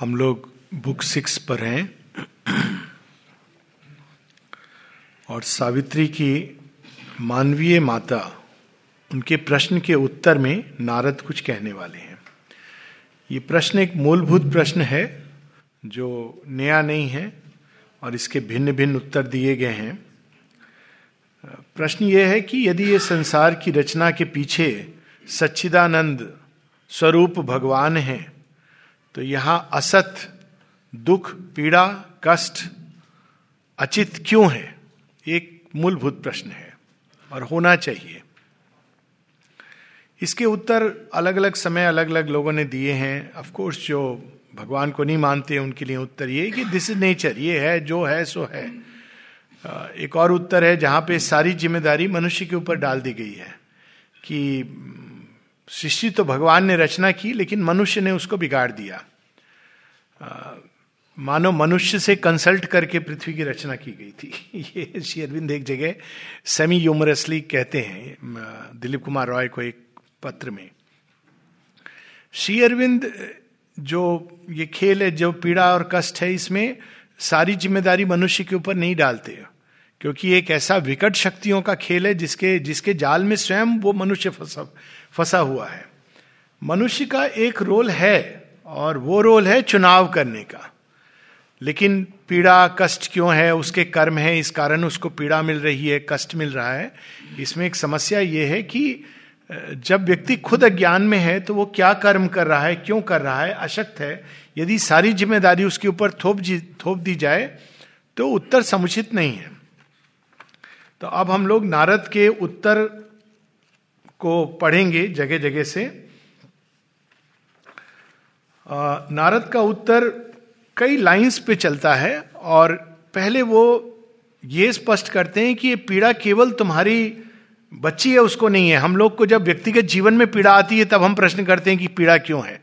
हम लोग book six पर हैं। और सावित्री की मानवीय माता, उनके प्रश्न के उत्तर में नारद कुछ कहने वाले हैं। ये प्रश्न एक मूलभूत प्रश्न है, जो नया नहीं है और इसके भिन्न भिन्न उत्तर दिए गए हैं। प्रश्न ये है कि यदि ये संसार की रचना के पीछे सच्चिदानंद स्वरूप भगवान हैं तो यहाँ असत, दुख, पीड़ा, कष्ट, अचित क्यों है? एक मूलभूत प्रश्न है और होना चाहिए। इसके उत्तर अलग अलग समय अलग अलग लोगों ने दिए हैं। ऑफ़ कोर्स जो भगवान को नहीं मानते उनके लिए उत्तर ये कि दिस इज़ नेचर ये है, जो है, सो है। एक और उत्तर है जहाँ पे सारी ज़िम्मेदारी मनुष्य के ऊपर डाल दी गई है कि सृष्टि तो भगवान ने रचना की, लेकिन मनुष्य ने उसको बिगाड़ दिया। मानो मनुष्य से कंसल्ट करके पृथ्वी की रचना की गई थी। ये श्री अरविंद एक जगह सेमी यूमरसली कहते हैं दिलीप कुमार रॉय को एक पत्र में। श्री अरविंद, जो ये खेल है, जो पीड़ा और कष्ट है, इसमें सारी ज़िम्मेदारी मनुष्य के ऊपर नहीं डालते। क्योंकि एक ऐसा विकट शक्तियों का खेल है, जिसके जिसके जाल में स्वयं वो मनुष्य फंसा फंसा हुआ है। मनुष्य का एक रोल है और वो रोल है चुनाव करने का। लेकिन पीड़ा, कष्ट क्यों है? उसके कर्म है, इस कारण उसको पीड़ा मिल रही है, कष्ट मिल रहा है। इसमें एक समस्या ये है कि जब व्यक्ति खुद अज्ञान में है तो वो क्या कर्म कर रहा है, क्यों कर रहा है, अशक्त है। यदि सारी ज़िम्मेदारी उसके ऊपर थोप थोप दी जाए तो उत्तर समुचित नहीं है। तो अब हम लोग नारद के उत्तर को पढ़ेंगे जगह जगह से। नारद का उत्तर कई लाइंस पे चलता है और पहले वो ये स्पष्ट करते हैं कि ये पीड़ा केवल तुम्हारी बच्ची है, उसको नहीं है। हम लोग को जब व्यक्तिगत जीवन में पीड़ा आती है, तब हम प्रश्न करते हैं कि पीड़ा क्यों है।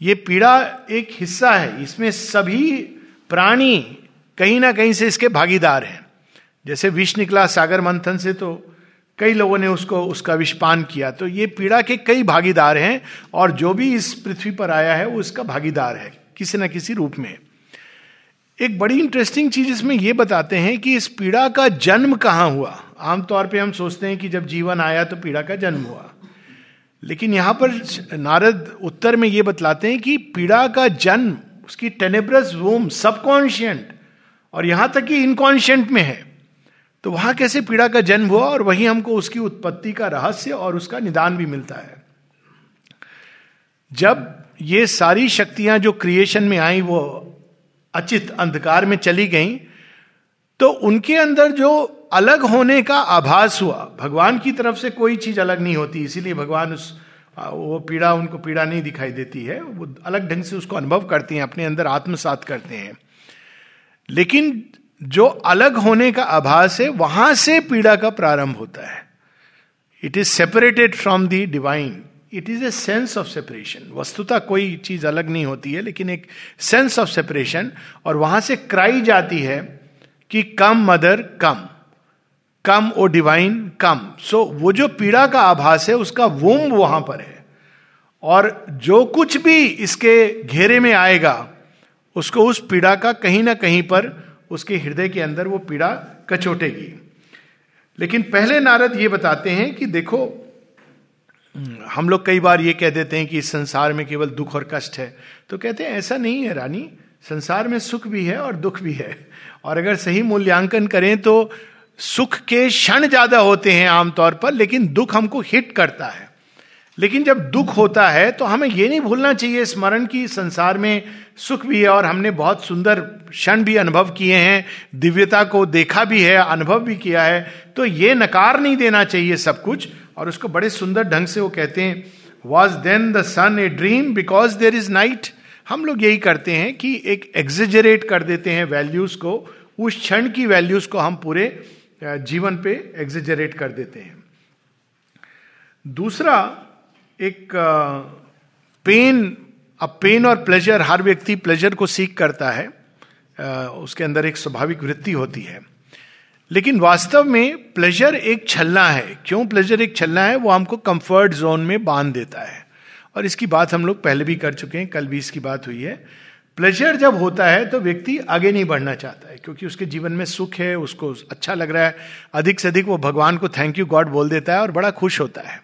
ये पीड़ा एक हिस्सा है, इसमें सभी प्राणी कहीं ना कहीं से इसके भागीदार हैं। जैसे विष निकला सागर मंथन से तो कई लोगों ने उसको, उसका विषपान किया। तो ये पीड़ा के कई भागीदार हैं और जो भी इस पृथ्वी पर आया है, वो इसका भागीदार है, किसी न किसी रूप में। एक बड़ी इंटरेस्टिंग चीज़ इसमें यह बताते हैं कि इस पीड़ा का जन्म कहाँ हुआ? आमतौर पे हम सोचते हैं कि जब जीवन आया तो पीड़ा का जन्म हुआ। लेकिन यहाँ पर नारद उत्तर में यह बतलाते हैं कि पीड़ा का जन्म, उसकी टेनेब्रस वोम सबकॉन्शियंट और यहाँ तक कि इनकॉन्शियंट में है। तो वहाँ कैसे पीड़ा का जन्म हुआ और वहीं हमको उसकी उत्पत्ति का रहस्य और उसका निदान भी मिलता है। जब ये सारी शक्तियाँ जो क्रिएशन में आई, वो अचित अंधकार में चली गई तो उनके अंदर जो अलग होने का आभास हुआ। भगवान की तरफ़ से कोई चीज़ अलग नहीं होती, इसीलिए भगवान उस वो पीड़ा, उनको पीड़ा नहीं दिखाई देती है। वो अलग ढंग से उसको अनुभव करते हैं, अपने अंदर आत्मसात करते हैं। लेकिन जो अलग होने का आभास है, वहाँ से पीड़ा का प्रारंभ होता है। It is separated from the divine it is a sense of separation वस्तुता कोई चीज़ अलग नहीं होती है, लेकिन एक सेंस ऑफ़ सेपरेशन और वहाँ से क्राई जाती है कि कम मदर कम कम ओ डिवाइन कम सो वो जो पीड़ा का आभास है, उसका वोम वहाँ पर है। और जो कुछ भी इसके घेरे में आएगा, उसको उस पीड़ा का कहीं ना कहीं पर उसके हृदय के अंदर वो पीड़ा कचोटेगी। लेकिन पहले नारद ये बताते हैं कि देखो, हम लोग कई बार ये कह देते हैं कि इस संसार में केवल दुख और कष्ट है। तो कहते हैं, ऐसा नहीं है रानी, संसार में सुख भी है और दुख भी है। और अगर सही मूल्यांकन करें तो सुख के क्षण ज़्यादा होते हैं आमतौर पर, लेकिन दुख हमको हिट करता है। लेकिन जब दुख होता है तो हमें यह नहीं भूलना चाहिए स्मरण की संसार में सुख भी है और हमने बहुत सुंदर क्षण भी अनुभव किए हैं, दिव्यता को देखा भी है, अनुभव भी किया है तो ये नकार नहीं देना चाहिए सब कुछ। और उसको बड़े सुंदर ढंग से वो कहते हैं was then the sun a dream because there is night हम लोग यही करते हैं कि एक एग्जिजरेट कर देते हैं वैल्यूज़ को, उस क्षण की वैल्यूज़ को हम पूरे जीवन पे एग्जिजरेट कर देते हैं। दूसरा एक पेन अब पेन और प्लेजर हर व्यक्ति प्लेजर को सीख करता है उसके अंदर एक स्वाभाविक वृत्ति होती है। लेकिन वास्तव में प्लेजर एक छलना है। क्यों प्लेजर एक छलना है? वो हमको कंफर्ट जोन में बाँध देता है। और इसकी बात हम लोग पहले भी कर चुके हैं। कल भी इसकी बात हुई है। प्लेजर जब होता है तो व्यक्ति आगे नहीं बढ़ना चाहता है, क्योंकि उसके जीवन में सुख है, उसको अच्छा लग रहा है। अधिक से अधिक वो भगवान को थैंक यू गॉड बोल देता है और बड़ा खुश होता है।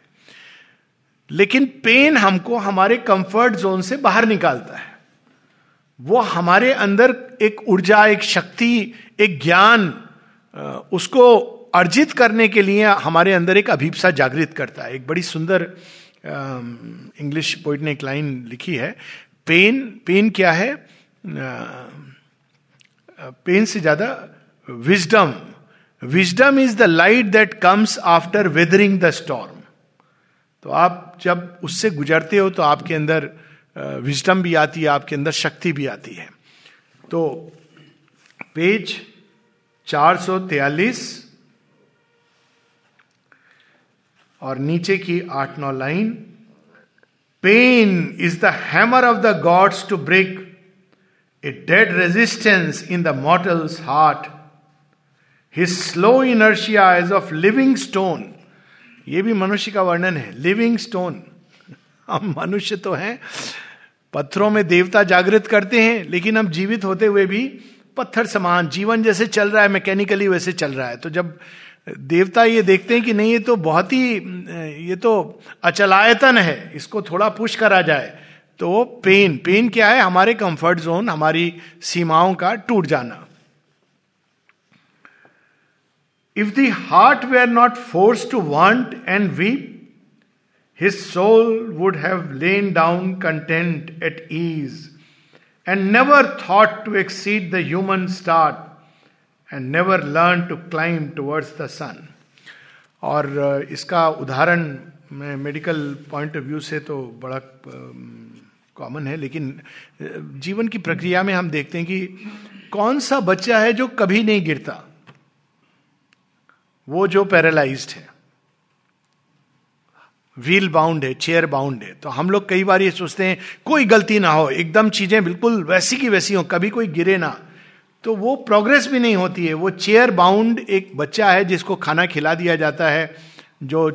लेकिन पेन हमको हमारे कंफर्ट जोन से बाहर निकालता है। वो हमारे अंदर एक ऊर्जा, एक शक्ति, एक ज्ञान उसको अर्जित करने के लिए हमारे अंदर एक अभिप्सा जागृत करता है। एक बड़ी सुंदर इंग्लिश पोइट ने एक लाइन लिखी है पेन पेन क्या है? पेन से ज़्यादा wisdom wisdom is the light that comes after weathering the storm तो आप जब उससे गुजरते हो तो आपके अंदर विजडम भी आती है, आपके अंदर शक्ति भी आती है। तो पेज 443 और नीचे की आठ नौ line pain is the hammer of the gods to break a dead resistance in the mortal's heart his slow inertia is of living stone ये भी मनुष्य का वर्णन है लिविंग स्टोन हम मनुष्य तो हैं, पत्थरों में देवता जागृत करते हैं, लेकिन हम जीवित होते हुए भी पत्थर समान, जीवन जैसे चल रहा है मैकेनिकली वैसे चल रहा है। तो जब देवता ये देखते हैं कि नहीं, ये तो बहुत ही, ये तो अचलायतन है, इसको थोड़ा पुश करा जाए तो पेन पेन क्या है? हमारे कंफर्ट जोन हमारी सीमाओं का टूट जाना। If the heart were not force to want and weep his soul would have lain down content at ease and never thought to exceed the human start and never learned to climb towards the sun. और इसका उदाहरण मैं medical point of view से तो बड़ा common है लेकिन जीवन की प्रक्रिया में हम देखते हैं कि कौन सा बच्चा है जो कभी नहीं गिरता वो जो पैरालाइज्ड है व्हील बाउंड है चेयर बाउंड है तो हम लोग कई बार ये सोचते हैं, कोई गलती ना हो, एकदम चीज़ें बिल्कुल वैसी की वैसी हो, कभी कोई गिरे ना तो वो प्रोग्रेस भी नहीं होती है। वो चेयर बाउंड एक बच्चा है जिसको खाना खिला दिया जाता है, जो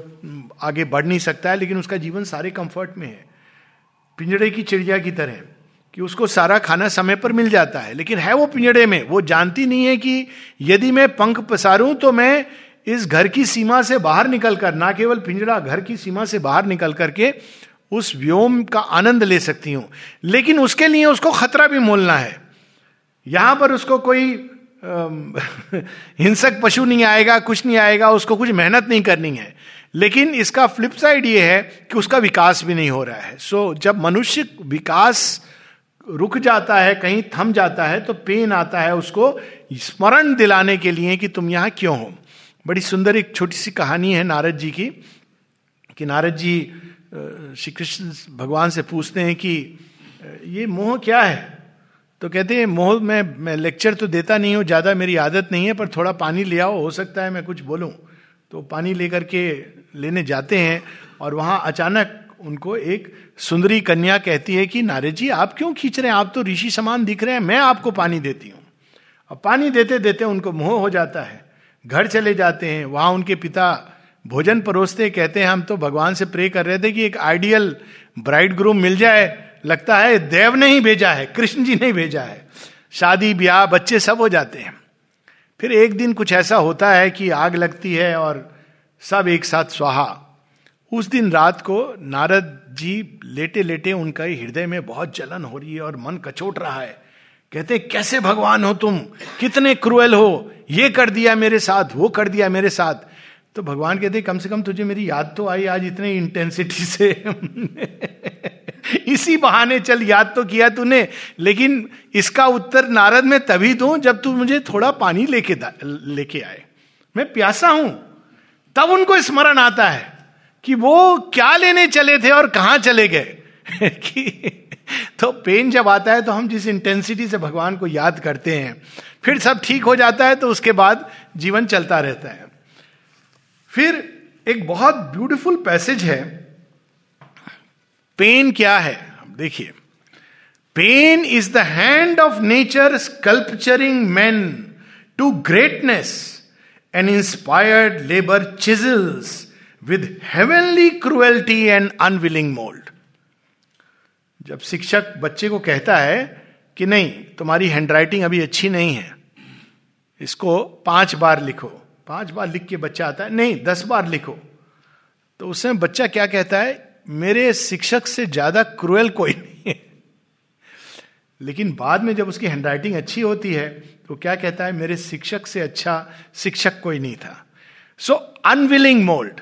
आगे बढ़ नहीं सकता है, लेकिन उसका जीवन सारे कंफर्ट में है। पिंजड़े की चिड़िया की तरह कि उसको सारा खाना समय पर मिल जाता है, लेकिन है वो पिंजड़े में, वो जानती नहीं है कि यदि मैं पंख पसारूं तो मैं इस घर की सीमा से बाहर निकलकर ना केवल पिंजड़ा घर की सीमा से बाहर निकल करके उस व्योम का आनंद ले सकती हूँ। लेकिन उसके लिए उसको खतरा भी मोलना है। यहाँ पर उसको कोई हिंसक पशु नहीं आएगा कुछ नहीं आएगा उसको कुछ मेहनत नहीं करनी है। लेकिन इसका फ्लिप साइड ये है कि उसका विकास भी नहीं हो रहा है। सो so, जब मनुष्य विकास रुक जाता है कहीं थम जाता है तो पेन आता है उसको स्मरण दिलाने के लिए कि तुम यहाँ क्यों हो। बड़ी सुंदर एक छोटी सी कहानी है नारद जी की, कि नारद जी श्री कृष्ण भगवान से पूछते हैं कि ये मोह क्या है? तो कहते हैं, मोह में, मैं लेक्चर तो देता नहीं हूँ, ज़्यादा मेरी आदत नहीं है, पर थोड़ा पानी ले आओ, हो सकता है मैं कुछ बोलूँ। तो पानी लेकर के लेने जाते हैं, और वहाँ अचानक उनको एक सुंदरी कन्या कहती है कि, नारद जी, आप क्यों खींच रहे हैं? आप तो ऋषि समान दिख रहे हैं, मैं आपको पानी देती हूँ। और पानी देते देते उनको मोह हो जाता है। घर चले जाते हैं, वहाँ उनके पिता भोजन परोसते, कहते हैं, हम तो भगवान से प्रे कर रहे थे कि एक आइडियल ब्राइड ग्रूम मिल जाए। लगता है देव ने ही भेजा है, कृष्ण जी ने भेजा है। शादी, ब्याह, बच्चे सब हो जाते हैं। फिर एक दिन कुछ ऐसा होता है कि आग लगती है और सब एक साथ स्वाहा। उस दिन रात को नारद जी लेटे लेटे उनका हृदय में बहुत जलन हो रही है और मन कचोट रहा है। कहते, कैसे भगवान हो तुम? कितने क्रूएल हो? ये कर दिया मेरे साथ, वो कर दिया मेरे साथ। तो भगवान कहते, कम से कम तुझे मेरी याद तो आई आज इतने इंटेंसिटी से। इसी बहाने चल याद तो किया तूने, लेकिन इसका उत्तर नारद में तभी दू जब तू मुझे थोड़ा पानी लेके लेके आए। मैं प्यासा हूँ। तब उनको स्मरण आता है कि वो क्या लेने चले थे और कहाँ चले गए। तो पेन जब आता है तो हम जिस इंटेंसिटी से भगवान को याद करते हैं, फिर सब ठीक हो जाता है तो उसके बाद जीवन चलता रहता है। फिर एक बहुत ब्यूटीफुल पैसेज है पेन क्या है? देखिए pain is the hand of nature sculpturing man to greatness and inspired labour chisels with heavenly cruelty and unwilling mould जब शिक्षक बच्चे को कहता है कि नहीं, तुम्हारी हैंडराइटिंग अभी अच्छी नहीं है, इसको पाँच बार लिखो। पाँच बार लिख के बच्चा आता है, नहीं, दस बार लिखो। तो उसमें बच्चा क्या कहता है, मेरे शिक्षक से ज़्यादा क्रूएल कोई नहीं है। लेकिन बाद में जब उसकी हैंडराइटिंग अच्छी होती है तो क्या कहता है, मेरे शिक्षक से अच्छा शिक्षक कोई नहीं था। सो अनविलिंग मोल्ड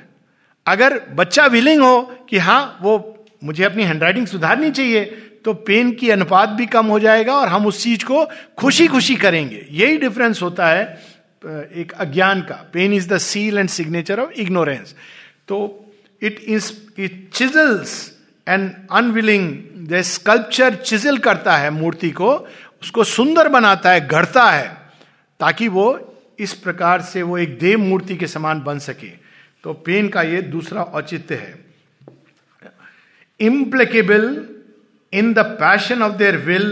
अगर बच्चा विलिंग हो कि हाँ वो मुझे अपनी हैंडराइटिंग सुधारनी चाहिए तो पेन की अनुपात भी कम हो जाएगा और हम उस चीज़ को खुशी खुशी करेंगे। यही डिफरेंस होता है एक अज्ञान का। Pain is the seal and signature of ignorance तो it is it chisels and unwilling sculpture chisel करता है मूर्ति को, उसको सुंदर बनाता है, गढ़ता है, ताकि वो इस प्रकार से वो एक देव मूर्ति के समान बन सके। तो पेन का ये दूसरा औचित्य है। Implacable in the passion of their will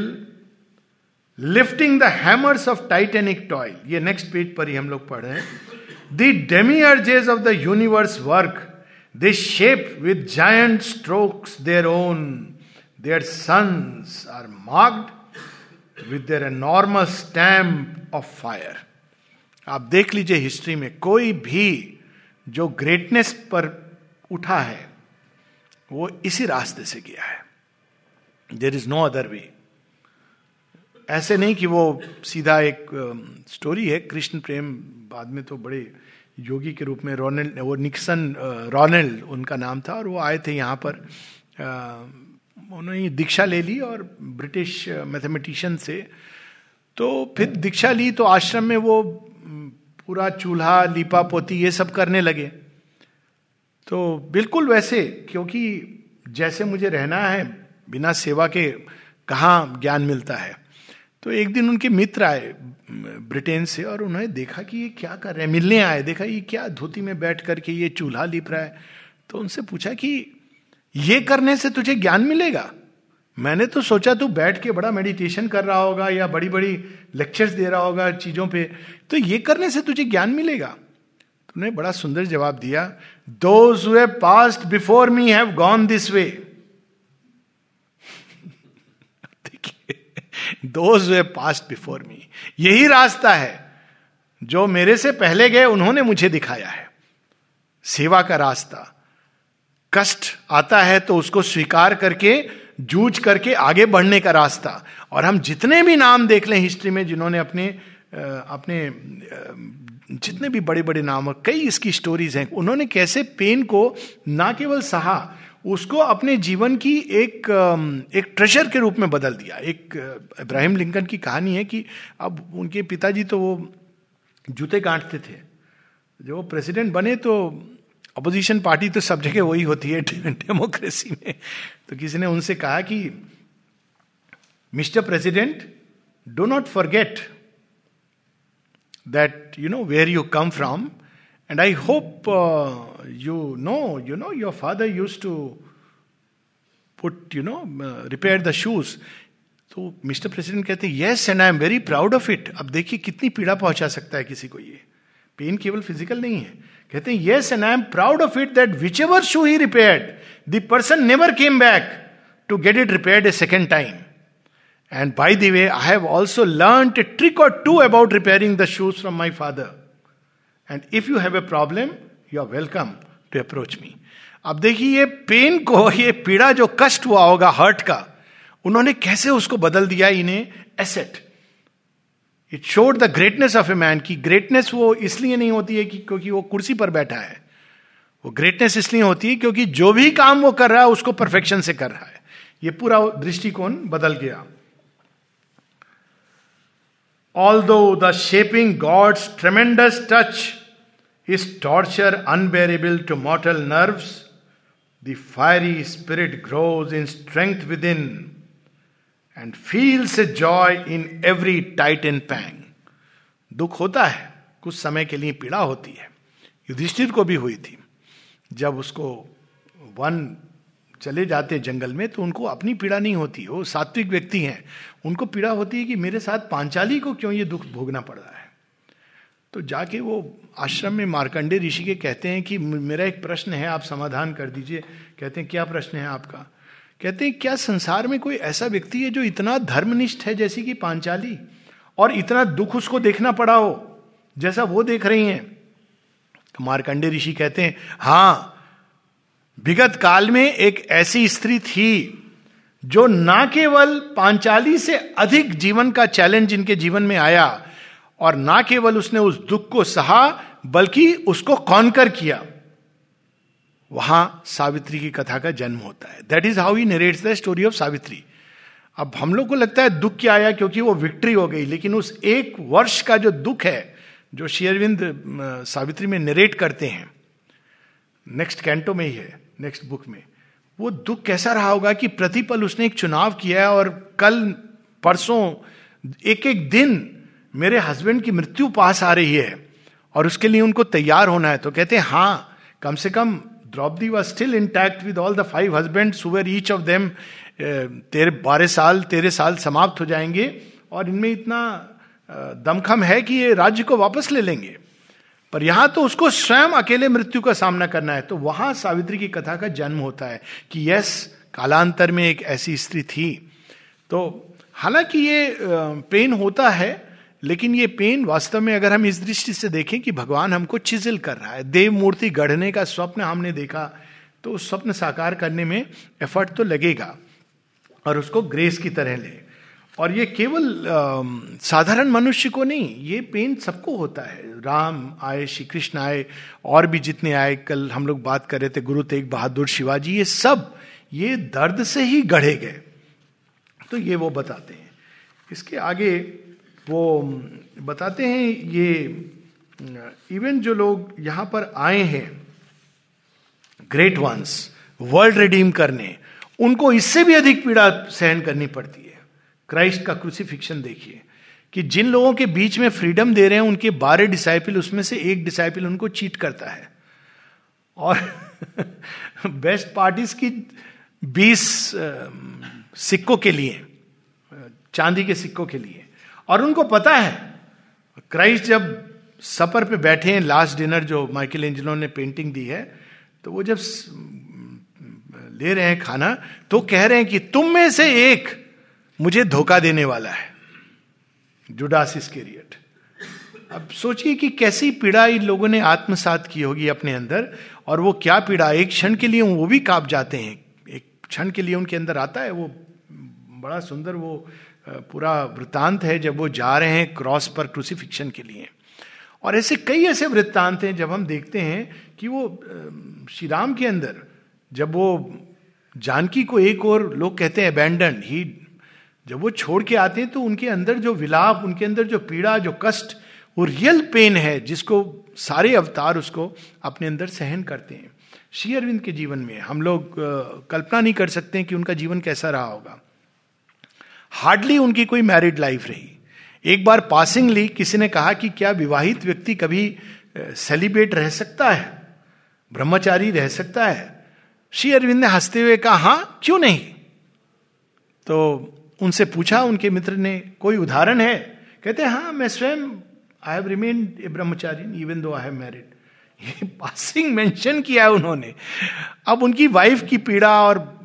lifting the hammers of titanic toil ये नेक्स्ट पेज पर ही हम लोग पढ़ रहे हैं। The urges of the universe work they shape with giant strokes their own their suns are marked with their enormous stamp of fire आप देख लीजिए हिस्ट्री में कोई भी जो ग्रेटनेस पर उठा है वो इसी रास्ते से गया है। There is no other way ऐसे नहीं कि वो सीधा एक स्टोरी है। कृष्ण प्रेम बाद में तो बड़े योगी के रूप में रोनल्ड वो निक्सन रोनल्ड उनका नाम था और वो आए थे यहाँ पर। उन्होंने दीक्षा ले ली और ब्रिटिश मैथमेटिशियन से। तो फिर दीक्षा ली तो आश्रम में वो पूरा चूल्हा लीपा पोती ये सब करने लगे। तो बिल्कुल वैसे, क्योंकि जैसे मुझे रहना है, बिना सेवा के कहाँ ज्ञान मिलता है? तो एक दिन उनके मित्र आए, ब्रिटेन से, और उन्होंने देखा कि ये क्या कर रहे हैं? मिलने आए, देखा ये क्या धोती में बैठ करके ये चूल्हा लिप रहा है। तो उनसे पूछा कि ये करने से तुझे ज्ञान मिलेगा? मैंने तो सोचा तू बैठ के बड़ा मेडिटेशन कर रहा होगा या बड़ी बड़ी लेक्चर्स दे रहा होगा चीज़ों पे। तो ये करने से तुझे ज्ञान मिलेगा? तूने बड़ा सुंदर जवाब दिया those who passed before me have gone this way those who passed before me यही रास्ता है जो मेरे से पहले गए, उन्होंने मुझे दिखाया है। सेवा का रास्ता। कष्ट आता है तो उसको स्वीकार करके, जूझ करके आगे बढ़ने का रास्ता। और हम जितने भी नाम देख लें हिस्ट्री में, जिन्होंने अपने अपने जितने भी बड़े बड़े नाम कई इसकी स्टोरीज हैं। उन्होंने कैसे पेन को ना केवल सहा, उसको अपने जीवन की एक एक ट्रेजर के रूप में बदल दिया। एक इब्राहिम लिंकन की कहानी है कि अब उनके पिताजी तो वो जूते काटते थे। जब वो प्रेसिडेंट बने तो अपोजिशन पार्टी तो सब जगह वही होती है डेमोक्रेसी में। तो किसी ने उनसे कहा कि, mister president, do not forget that you know where you come from and I hope you know you know your father used to put you know repair the shoes तो मिस्टर प्रेसिडेंट कहते हैं yes and I am very proud of it अब देखिए कितनी पीड़ा पहुँचा सकता है किसी को ये। पेन केवल फ़िज़िकल नहीं है। कहते हैं yes and I am proud of it that whichever shoe he repaired the person never came back to get it repaired a second time and by the way I have also learn a trick or two about repairing the shoes from my father and if you have a problem you are welcome to approach me अब देखिए, ये pen को, ये पीड़ा जो कष्ट हुआ होगा हर्ट का, उन्होंने कैसे उसको बदल दिया इन्हें? Asset it showed the greatness of a man की ग्रेटनेस वो इसलिए नहीं होती है कि क्योंकि वो कुर्सी पर बैठा है। वो ग्रेटनेस इसलिए होती है क्योंकि जो भी काम वो कर रहा है, उसको परफेक्शन से कर रहा है। ये पूरा दृष्टिकोण बदल गया। The shaping God's tremendous touch is torture unbearable to mortal nerves the fiery spirit grows in strength within and feels a joy in every tight and pang दुख होता है, कुछ समय के लिए पीड़ा होती है। युधिष्ठिर को भी हुई थी, जब उसको वन चले जाते हैं जंगल में तो उनको अपनी पीड़ा नहीं होती। वो सात्विक व्यक्ति हैं। उनको पीड़ा होती है कि मेरे साथ पांचाली को क्यों ये दुख भोगना पड़ रहा है? तो जाके वो आश्रम में मार्कंडे ऋषि के कहते हैं कि मेरा एक प्रश्न है, आप समाधान कर दीजिए। कहते हैं, क्या प्रश्न है आपका? कहते हैं, क्या संसार में कोई ऐसा व्यक्ति है जो इतना धर्मनिष्ठ है जैसी कि पांचाली? और इतना दुख उसको देखना पड़ा हो, जैसा वो देख रही हैं? मारकंडे ऋषि कहते हैं, हाँ विगत काल में एक ऐसी स्त्री थी जो ना केवल पांचाली से अधिक जीवन का चैलेंज इनके जीवन में आया और ना केवल उसने उस दुख को सहा, बल्कि उसको कॉन्कर किया। वहाँ सावित्री की कथा का जन्म होता है। That is how he narrates the story of Savitri. अब हम लोग को लगता है दुख क्या आया, क्योंकि वो विक्ट्री हो गई, लेकिन उस एक वर्ष का जो दुख है, जो शेयरविंद सावित्री में नरेट करते हैं नेक्स्ट कैंटो में ही है। नेक्स्ट बुक में। वो दुख कैसा रहा होगा कि प्रतिपल उसने एक चुनाव किया है और कल परसों एक एक दिन मेरे हस्बैंड की मृत्यु पास आ रही है और उसके लिए उनको तैयार होना है। तो कहते हैं हाँ कम से कम Draupadi was still intact with all the five husband सुवेर each of them तेरे बारह साल तेरे साल समाप्त हो जाएँगे और इनमें इतना दमखम है कि ये राज्य को वापस ले लेंगे। पर यहाँ तो उसको स्वयं अकेले मृत्यु का सामना करना है। तो वहाँ सावित्री की कथा का जन्म होता है कि यस, कालांतर में एक ऐसी स्त्री थी। तो हालाँकि ये पेन होता है, लेकिन ये पेन वास्तव में अगर हम इस दृष्टि से देखें कि भगवान हमको चिजिल कर रहा है। देव मूर्ति गढ़ने का स्वप्न हमने देखा तो उस स्वप्न साकार करने में एफर्ट तो लगेगा और उसको ग्रेस की तरह ले। और ये केवल साधारण मनुष्य को नहीं, ये पेन सबको होता है। राम आए, श्री कृष्ण आए, और भी जितने आए, कल हम लोग बात कर रहे थे, गुरु तेग बहादुर शिवाजी, ये सब, ये दर्द से ही गढ़े गए। तो ये वो बताते हैं। इसके आगे वो बताते हैं, ये इवन जो लोग यहाँ पर आए हैं ग्रेट वंस वर्ल्ड रिडीम करने, उनको इससे भी अधिक पीड़ा सहन करनी पड़ती है। क्राइस्ट का क्रूसिफिक्शन देखिए, कि जिन लोगों के बीच में फ्रीडम दे रहे हैं, उनके बारह डिसाइपल, उसमें से एक डिसाइपल उनको चीट करता है। और बेस्ट पार्टीज़ की बीस सिक्कों के लिए, चांदी के सिक्कों के लिए। और उनको पता है, क्राइस्ट जब सफ़र पे बैठे हैं, लास्ट डिनर जो माइकल एंजलो ने पेंटिंग दी है तो वो जब ले रहे हैं खाना तो कह रहे हैं कि तुम में से एक मुझे धोखा देने वाला है। जुडास इसकेरियट अब सोचिए कि कैसी पीड़ा इन लोगों ने आत्मसात की होगी अपने अंदर, और वो क्या पीड़ा, एक क्षण के लिए वो भी काँप जाते हैं। एक क्षण के लिए उनके अंदर आता है, वो बड़ा सुंदर, वो पूरा वृत्तांत है जब वो जा रहे हैं क्रॉस पर क्रूसिफिक्शन के लिए। और ऐसे कई ऐसे वृत्तांत हैं जब हम देखते हैं कि वो श्री राम के अंदर जब वो जानकी को एक और लोग कहते हैं अबैंडन ही जब वो छोड़ के आते हैं तो उनके अंदर जो विलाप, उनके अंदर जो पीड़ा, जो कष्ट, वो रियल पेन है, जिसको सारे अवतार उसको अपने अंदर सहन करते हैं। श्री अरविंद के जीवन में हम लोग कल्पना नहीं कर सकते कि उनका जीवन कैसा रहा होगा। हार्डली उनकी कोई मैरिड लाइफ रही। एक बार पासिंगली किसी ने कहा कि क्या विवाहित व्यक्ति कभी सेलिब्रेट रह सकता है? ब्रह्मचारी रह सकता है? श्री अरविंद ने हँसते हुए कहा, हाँ, क्यों नहीं? तो उनसे पूछा, उनके मित्र ने, कोई उदाहरण है? कहते हैं मैं स्वयं I have remain a brahmachari even though I have married ये पासिंग मेंशन किया है उन्होंने। अब उनकी वाइफ की पीड़ा और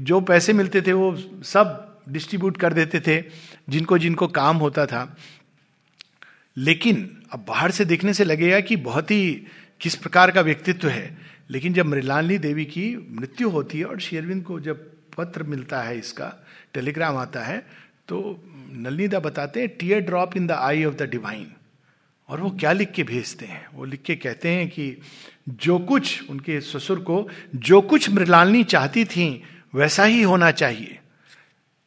जो पैसे मिलते थे, वो सब डिस्ट्रीब्यूट कर देते थे, जिनको जिनको काम होता था। लेकिन अब बाहर से देखने से लगेगा कि बहुत ही किस प्रकार का व्यक्तित्व है। लेकिन जब मृलानी देवी की मृत्यु होती है और शेरविंद को जब पत्र मिलता है इसका टेलीग्राम आता है तो नलनीदा बताते हैं teardrop in the eye of the divine और वो क्या लिख के भेजते हैं? वो लिख के कहते हैं कि, जो कुछ, उनके ससुर को, जो कुछ मृलानी चाहती थी, वैसा ही होना चाहिए।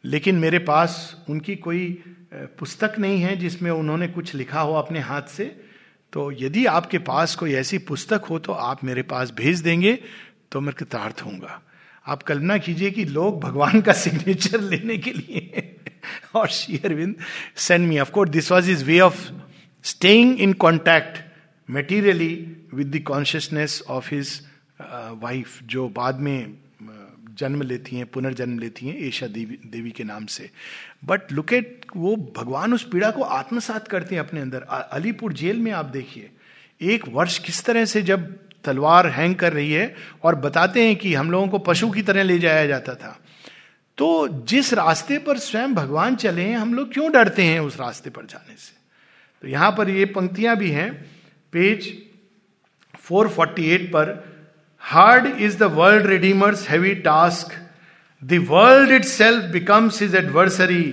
लेकिन मेरे पास उनकी कोई पुस्तक नहीं है जिसमें उन्होंने कुछ लिखा हो अपने हाथ से। तो यदि आपके पास कोई ऐसी पुस्तक हो तो आप मेरे पास भेज देंगे तो मैं कृतार्थ होऊँगा। आप कल्पना कीजिए कि लोग भगवान का सिग्नेचर लेने के लिए और Shri Aurobindo send me of course this was is way of staying in contact materially with the consciousness of his wife जो बाद में जन्म लेती हैं, पुनर्जन्म लेती हैं, ऐशा देवी देवी के नाम से। बट लुक एट वो भगवान उस पीड़ा को आत्मसात करते हैं अपने अंदर। अलीपुर जेल में आप देखिए, एक वर्ष किस तरह से जब तलवार हैंग कर रही है और बताते हैं कि हम लोगों को पशु की तरह ले जाया जाता था। तो जिस रास्ते पर स्वयं भगवान चले हैं, हम लोग क्यों डरते हैं उस रास्ते पर जाने से? तो यहाँ पर ये पंक्तियाँ भी हैं। पेज 448 पर, hard is the world redeemers heavy task. The world it self becomes his adversary.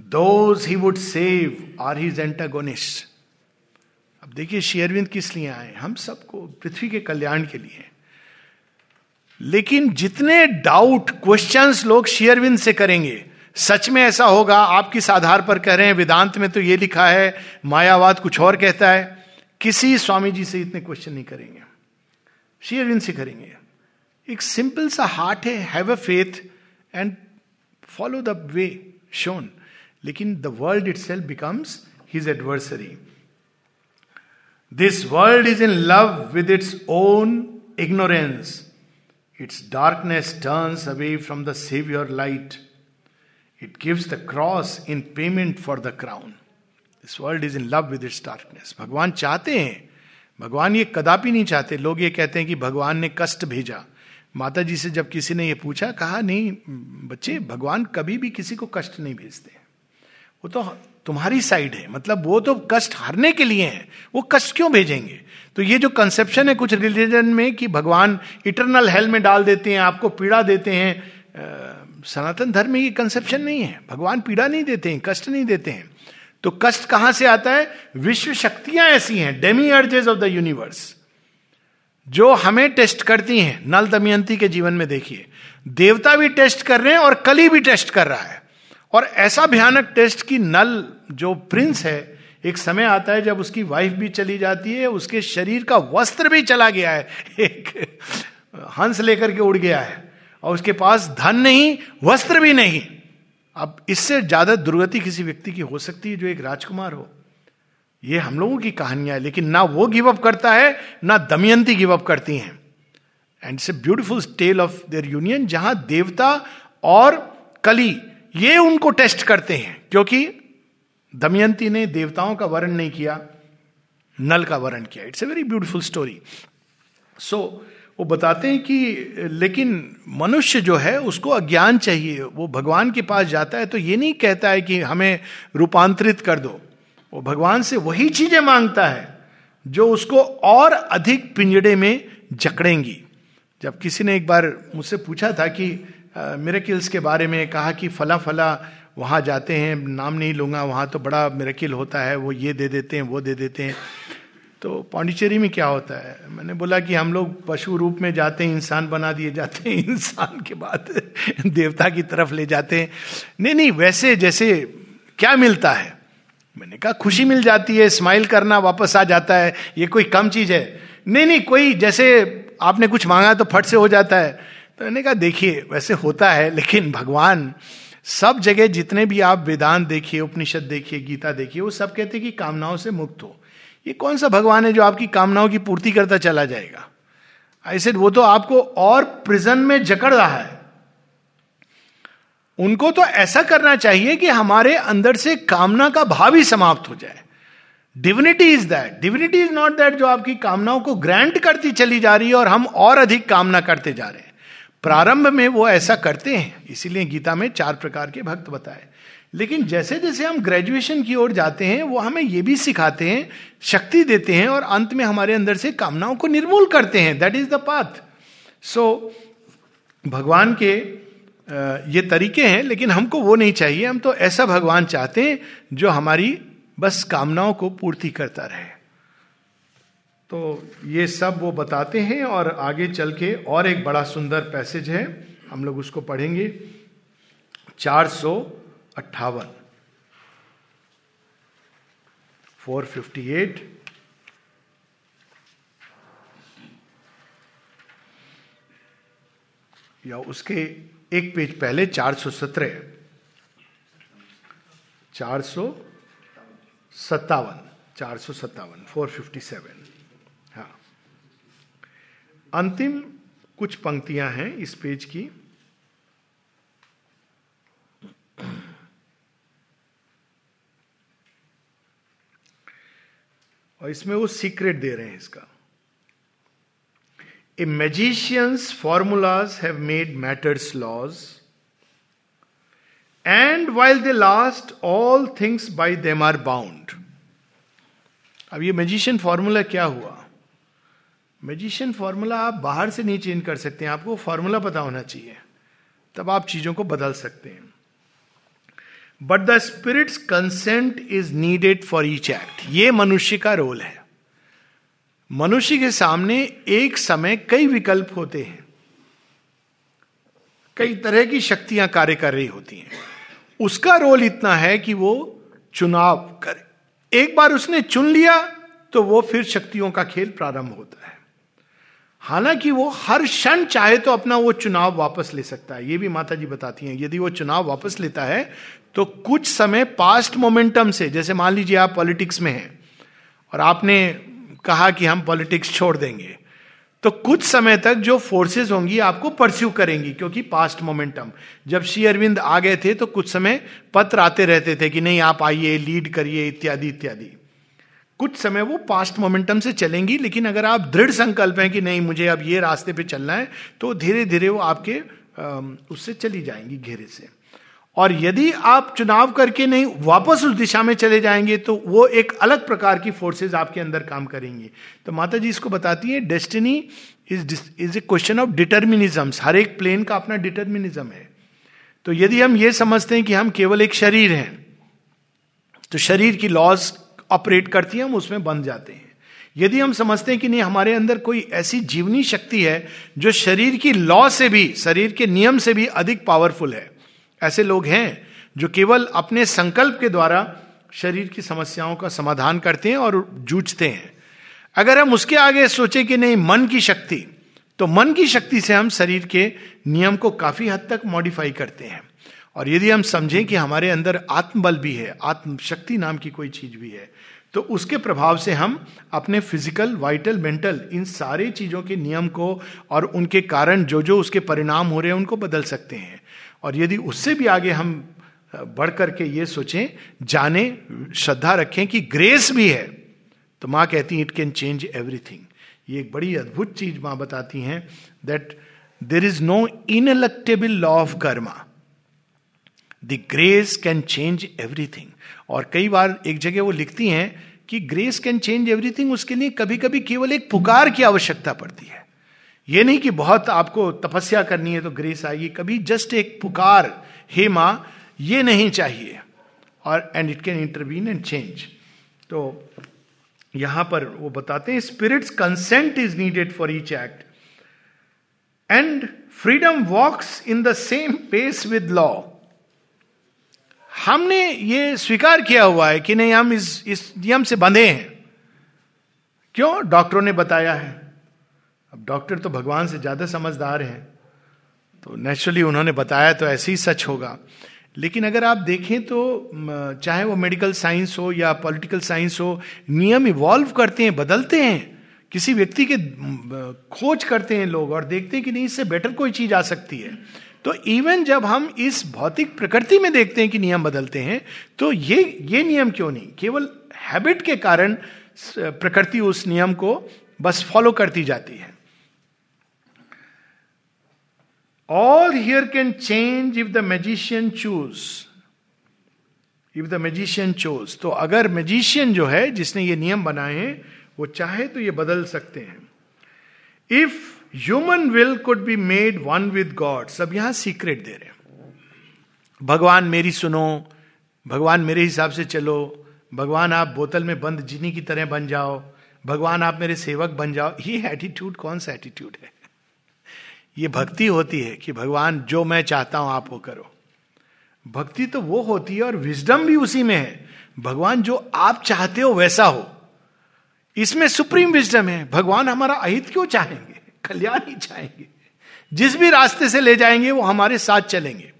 Those he would save are his antagonist. अब देखिए, शेयरविंद किस लिए आए? हम सबको पृथ्वी के कल्याण के लिए लेकिन जितने डाउट क्वेश्चंस लोग शेयरविंद से करेंगे, सच में ऐसा होगा, आप किस आधार पर कह रहे हैं? वेदांत में तो ये लिखा है, मायावाद कुछ और कहता है। किसी स्वामी जी से इतने क्वेश्चन नहीं करेंगे। शेयरविंद से करेंगे। एक सिंपल सा हार्ट है have a faith and follow the way shone लेकिन the world itself becomes his adversary this world is in love with its own ignorance its darkness turns away from the saviour light it gives the cross in payment for the crown this world is in love with its darkness भगवान चाहते हैं। भगवान ये कदापि नहीं चाहते। लोग ये कहते हैं कि भगवान ने कष्ट भेजा। माता जी से जब किसी ने ये पूछा, कहा, नहीं, बच्चे, भगवान कभी भी किसी को कष्ट नहीं भेजते वो तो तुम्हारी साइड है। मतलब वो तो कष्ट हारने के लिए है। वो कष्ट क्यों भेजेंगे? तो ये जो कंसेप्शन है कुछ रिलीजन में कि भगवान इटरनल हेल में डाल देते हैं, आपको पीड़ा देते हैं सनातन धर्म में ये कंसेप्शन नहीं है। भगवान पीड़ा नहीं देते हैं, कष्ट नहीं देते हैं। तो कष्ट कहाँ से आता है? विश्व शक्तियाँ ऐसी हैं demiurges of the universe जो हमें टेस्ट करती हैं। नल दमयंती के जीवन में देखिए, देवता भी टेस्ट कर रहे हैं और कली भी टेस्ट कर रहा है। और ऐसा भयानक टेस्ट की नल जो प्रिंस है, एक समय आता है जब उसकी वाइफ भी चली जाती है, उसके शरीर का वस्त्र भी चला गया है। एक हंस लेकर के उड़ गया है और उसके पास धन नहीं, वस्त्र भी नहीं। अब इससे ज़्यादा दुर्गति किसी व्यक्ति की हो सकती है जो एक राजकुमार हो। ये हम लोगों की कहानियाँ है, लेकिन ना वो गिव अप करता है, ना दमयंती गिव अप करती हैं। And it's a beautiful tale of their union जहाँ देवता और कली, ये उनको टेस्ट करते हैं, क्योंकि दमयंती ने देवताओं का वर्ण नहीं किया, नल का वर्ण किया। It's a very beautiful story so वो बताते हैं कि, लेकिन मनुष्य जो है, उसको अज्ञान चाहिए। वो भगवान के पास जाता है तो ये नहीं कहता है कि हमें रूपांतरित कर दो। वो भगवान से वही चीज़ें माँगता है, जो उसको और अधिक पिंजड़े में जकड़ेंगी। जब किसी ने एक बार मुझसे पूछा था कि मेरे किल्स के बारे में कहा कि फला फला वहाँ जाते हैं, नाम नहीं लूँगा, वहाँ तो बड़ा मेरेकिल होता है, वो ये दे देते हैं, वो दे देते हैं। तो पांडिचेरी में क्या होता है? मैंने बोला कि हम लोग पशु रूप में जाते हैं, इंसान बना दिए जाते हैं, इंसान के बाद देवता की तरफ़ ले जाते हैं। नहीं नहीं, वैसे जैसे क्या मिलता है? मैंने कहा, खुशी मिल जाती है स्माइल करना वापस आ जाता है, ये कोई कम चीज़ है। नहीं नहीं, कोई जैसे आपने कुछ मांगा तो फट से हो जाता है। तो मैंने कहा, देखिए, वैसे होता है, लेकिन भगवान सब जगह जितने भी आप वेदांत देखिए, उपनिषद देखिए, गीता देखिए, वो सब कहते हैं कि कामनाओं से मुक्त हो। ये कौन सा भगवान है जो आपकी कामनाओं की पूर्ति करता चला जाएगा? ऐसे वो तो आपको और प्रिजन में जकड़ रहा है। उनको तो ऐसा करना चाहिए कि हमारे अंदर से कामना का भाव ही समाप्त हो जाए। Divinity is that divinity is not that जो आपकी कामनाओं को ग्रांट करती चली जा रही है और हम और अधिक कामना करते जा रहे हैं। प्रारंभ में वो ऐसा करते हैं, इसीलिए गीता में चार प्रकार के भक्त बताए। लेकिन जैसे जैसे हम ग्रेजुएशन की ओर जाते हैं, वो हमें ये भी सिखाते हैं, शक्ति देते हैं और अंत में हमारे अंदर से कामनाओं को निर्मूल करते हैं। That is the path so भगवान के ये तरीके हैं, लेकिन हमको वो नहीं चाहिए। हम तो ऐसा भगवान चाहते हैं जो हमारी बस कामनाओं को पूर्ति करता रहे। तो ये सब वो बताते हैं और आगे चल के और एक बड़ा सुंदर पैसेज है। हम लोग उसको पढ़ेंगे। चार सौ अट्ठावन। Four fifty eight. या उसके एक पेज पहले चार सौ सत्रह। चार सौ सत्तावन। चार सौ सत्तावन। Four fifty seven. अंतिम कुछ पंक्तियाँ हैं इस पेज की। और इसमें वो सीक्रेट दे रहे हैं इसका। A magician's formulas have made matter's laws and while they last all things by them are bound अब ये मैजिशियन फॉर्मूला क्या हुआ? मैजिशियन फॉर्मूला आप बाहर से नहीं चेंज कर सकते हैं। आपको फॉर्मूला पता होना चाहिए। तब आप चीज़ों को बदल सकते हैं। But the spirit's consent is needed for each act ये मनुष्य का रोल है। मनुष्य के सामने एक समय कई विकल्प होते हैं। कई तरह की शक्तियाँ कार्य कर रही होती हैं। उसका रोल इतना है कि वो चुनाव करे। एक बार उसने चुन लिया तो वो फिर शक्तियों का खेल प्रारंभ होता है। हालाँकि वो हर क्षण चाहे तो अपना वो चुनाव वापस ले सकता है, ये भी माता जी बताती हैं। यदि वो चुनाव वापस लेता है तो कुछ समय पास्ट मोमेंटम से, जैसे मान लीजिए आप पॉलिटिक्स में हैं, और आपने कहा कि हम पॉलिटिक्स छोड़ देंगे तो कुछ समय तक जो फोर्सेस होंगी आपको परस्यू करेंगी, क्योंकि पास्ट मोमेंटम जब श्री अरविंद आ गए थे तो कुछ समय पत्र आते रहते थे कि नहीं, आप आइए लीड करिए, इत्यादि इत्यादि। कुछ समय वो पास्ट मोमेंटम से चलेंगी, लेकिन अगर आप दृढ़ संकल्प हैं कि नहीं, मुझे अब ये रास्ते पे चलना है तो धीरे धीरे वो आपके उससे चली जाएँगी घेरे से। और यदि आप चुनाव करके नहीं, वापस उस दिशा में चले जाएँगे तो वो एक अलग प्रकार की फोर्सेज आपके अंदर काम करेंगी। तो माता जी इसको बताती है destiny is is a question of determinism हर एक प्लेन का अपना डिटर्मिनिज्म है। तो यदि हम ये समझते हैं कि हम केवल एक शरीर हैं तो शरीर की लॉज ऑपरेट करती है, हम उसमें बंध जाते हैं। यदि हम समझते हैं कि नहीं, हमारे अंदर कोई ऐसी जीवनी शक्ति है, जो शरीर की लॉ से भी, शरीर के नियम से भी अधिक पावरफुल है। ऐसे लोग हैं, जो केवल अपने संकल्प के द्वारा शरीर की समस्याओं का समाधान करते हैं और जूझते हैं। अगर हम उसके आगे सोचे कि नहीं, मन की शक्ति तो मन की शक्ति से हम शरीर के नियम को काफ़ी हद तक मॉडिफाई करते हैं। और यदि हम समझें कि हमारे अंदर आत्मबल भी है, आत्मशक्ति नाम की कोई चीज़ भी है तो उसके प्रभाव से हम अपने फ़िज़िकल, वाइटल, मेंटल, इन सारे चीज़ों के नियम को और उनके कारण जो जो उसके परिणाम हो रहे हैं, उनको बदल सकते हैं। और यदि उससे भी आगे हम बढ़ करके ये सोचें, जाने, श्रद्धा रखें कि ग्रेस भी है तो माँ कहती इट कैन चेंज एवरीथिंग ये एक बड़ी अद्भुत चीज़ माँ बताती हैं that there is no ineluctable law of karma the grace can change everything और कई बार एक जगह वो लिखती हैं कि ग्रेस कैन चेंज एवरीथिंग उसके लिए कभी कभी केवल एक पुकार की आवश्यकता पड़ती है। ये नहीं कि बहुत आपको तपस्या करनी है तो ग्रेस आएगी, कभी जस्ट एक पुकार, हे माँ, ये नहीं चाहिए। और and it can intervene and change तो यहाँ पर वो बताते हैं spirit's consent is needed for each act and freedom walks in the same pace with law हमने ये स्वीकार किया हुआ है कि नहीं, हम इस इस नियम से बंधे हैं। क्यों? डॉक्टरों ने बताया है। अब डॉक्टर तो भगवान से ज़्यादा समझदार हैं। तो नेचुरली उन्होंने बताया तो ऐसे ही सच होगा। लेकिन अगर आप देखें तो चाहे वो मेडिकल साइंस हो या पॉलिटिकल साइंस हो, नियम इवॉल्व करते हैं, बदलते हैं। किसी व्यक्ति के खोज करते हैं लोग और देखते हैं कि नहीं, इससे बेटर कोई चीज़ आ सकती है। तो इवन जब हम इस भौतिक प्रकृति में देखते हैं कि नियम बदलते हैं तो ये ये नियम क्यों नहीं? केवल हैबिट के कारण प्रकृति उस नियम को बस फॉलो करती जाती है। All here can change if the magician choose if the magician chose तो अगर मैजिशियन जो है, जिसने ये नियम बनाए हैं, वो चाहे तो ये बदल सकते हैं। If human will could be made one with God सब यहाँ सीक्रेट दे रहे भगवान मेरी सुनो, भगवान मेरे हिसाब से चलो, भगवान आप बोतल में बंद जीनी की तरह बन जाओ, भगवान आप मेरे सेवक बन जाओ। ये एटीट्यूड कौन सा एटीट्यूड है? ये भक्ति होती है कि भगवान, जो मैं चाहता हूँ, आप वो करो। भक्ति तो वो होती है और विजडम भी उसी में है। भगवान, जो आप चाहते हो, वैसा हो। इसमें सुप्रीम विजडम है। भगवान हमारा अहित क्यों चाहेंगे? कल्याण ही चाहेंगे। जिस भी रास्ते से ले जाएँगे, वो हमारे साथ चलेंगे।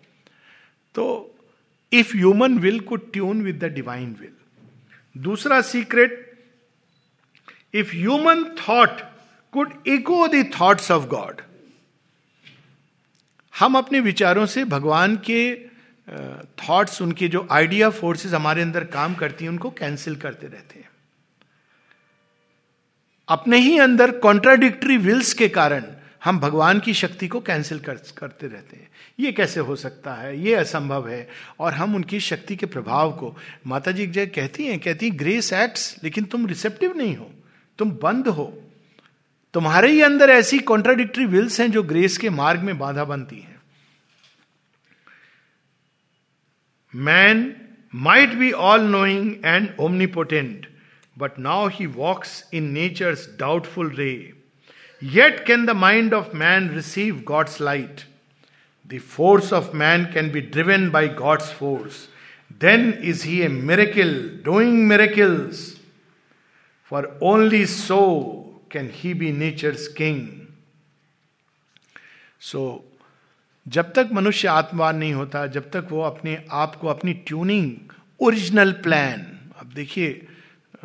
तो इफ़ ह्यूमन विल को tune with the divine will दूसरा secret if human thought could echo the thoughts of God हम अपने विचारों से भगवान के थॉट्स उनके जो आइडिया फोर्सेस हमारे अंदर काम करती हैं, उनको कैंसिल करते रहते हैं। अपने ही अंदर कॉन्ट्राडिक्टरी विल्स के कारण हम भगवान की शक्ति को कैंसिल कर, करते रहते हैं। ये कैसे हो सकता है? ये असंभव है। और हम उनकी शक्ति के प्रभाव को माता जी जय कहती हैं कहती हैं ग्रेस एक्ट्स लेकिन तुम रिसेप्टिव नहीं हो। तुम बंद हो। तुम्हारे ही अंदर ऐसी कॉन्ट्राडिक्टरी विल्स हैं जो ग्रेस के मार्ग में बाधा बनती हैं। Man might be all knowing and omnipotent but now he walks in nature's doubtful ray. Yet can the mind of man receive God's light. The force of man can be driven by God's force. Then is he a miracle, doing miracles. For only so can he be nature's king. So, जब तक मनुष्य आत्मवान नहीं होता जब तक वो अपने आप को अपनी ट्यूनिंग ओरिजिनल प्लान अब देखिए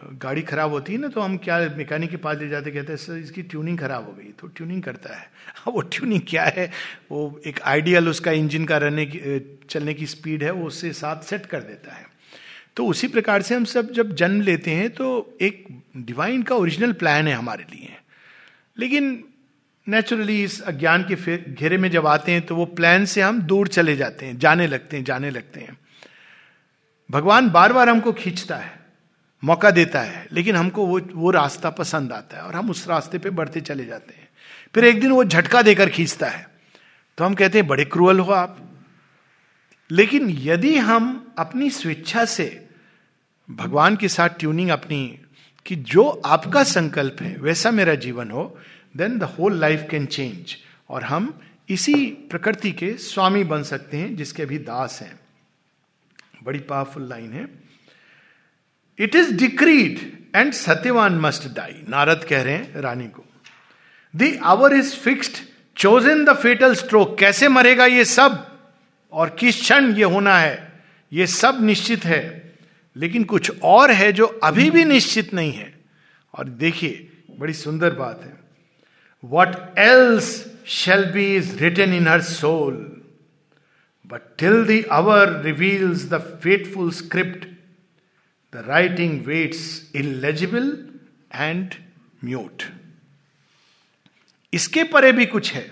गाड़ी खराब होती है ना तो हम क्या मैकेनिक के पास ले जाते, कहते हैं, सर, इसकी ट्यूनिंग खराब हो गई। तो ट्यूनिंग करता है। वो ट्यूनिंग क्या है? वो एक आइडियल उसका इंजन का रहने की चलने की स्पीड है, वो उससे साथ सेट कर देता है। तो उसी प्रकार से हम सब जब जन्म लेते हैं तो एक डिवाइन का ओरिजिनल प्लान है हमारे लिए। लेकिन नेचुरली इस अज्ञान के घेरे में जब आते हैं तो वो प्लान से हम दूर चले जाते हैं, जाने लगते हैं, जाने लगते हैं। भगवान बार बार हमको खींचता है। मौका देता है, लेकिन हमको वो वो रास्ता पसंद आता है और हम उस रास्ते पे बढ़ते चले जाते हैं। फिर एक दिन वो झटका देकर खींचता है। तो हम कहते हैं, बड़े क्रूअल हो आप। लेकिन यदि हम अपनी स्वेच्छा से भगवान के साथ ट्यूनिंग अपनी, कि जो आपका संकल्प है, वैसा मेरा जीवन हो then the whole life can change और हम इसी प्रकृति के स्वामी बन सकते हैं, जिसके अभी दास हैं। बड़ी पावरफुल लाइन है। It is decreed and Satyavan must die Narada कह रहे हैं रानी को the hour is fixed chosen the fatal stroke कैसे मरेगा ये सब और किस क्षण ये होना है ये सब निश्चित है लेकिन कुछ और है जो अभी भी निश्चित नहीं है और देखिए बड़ी सुंदर बात है what else shall be is written in her soul but till the hour reveals the fateful script the writing waits illegible and mute इसके परे भी कुछ है।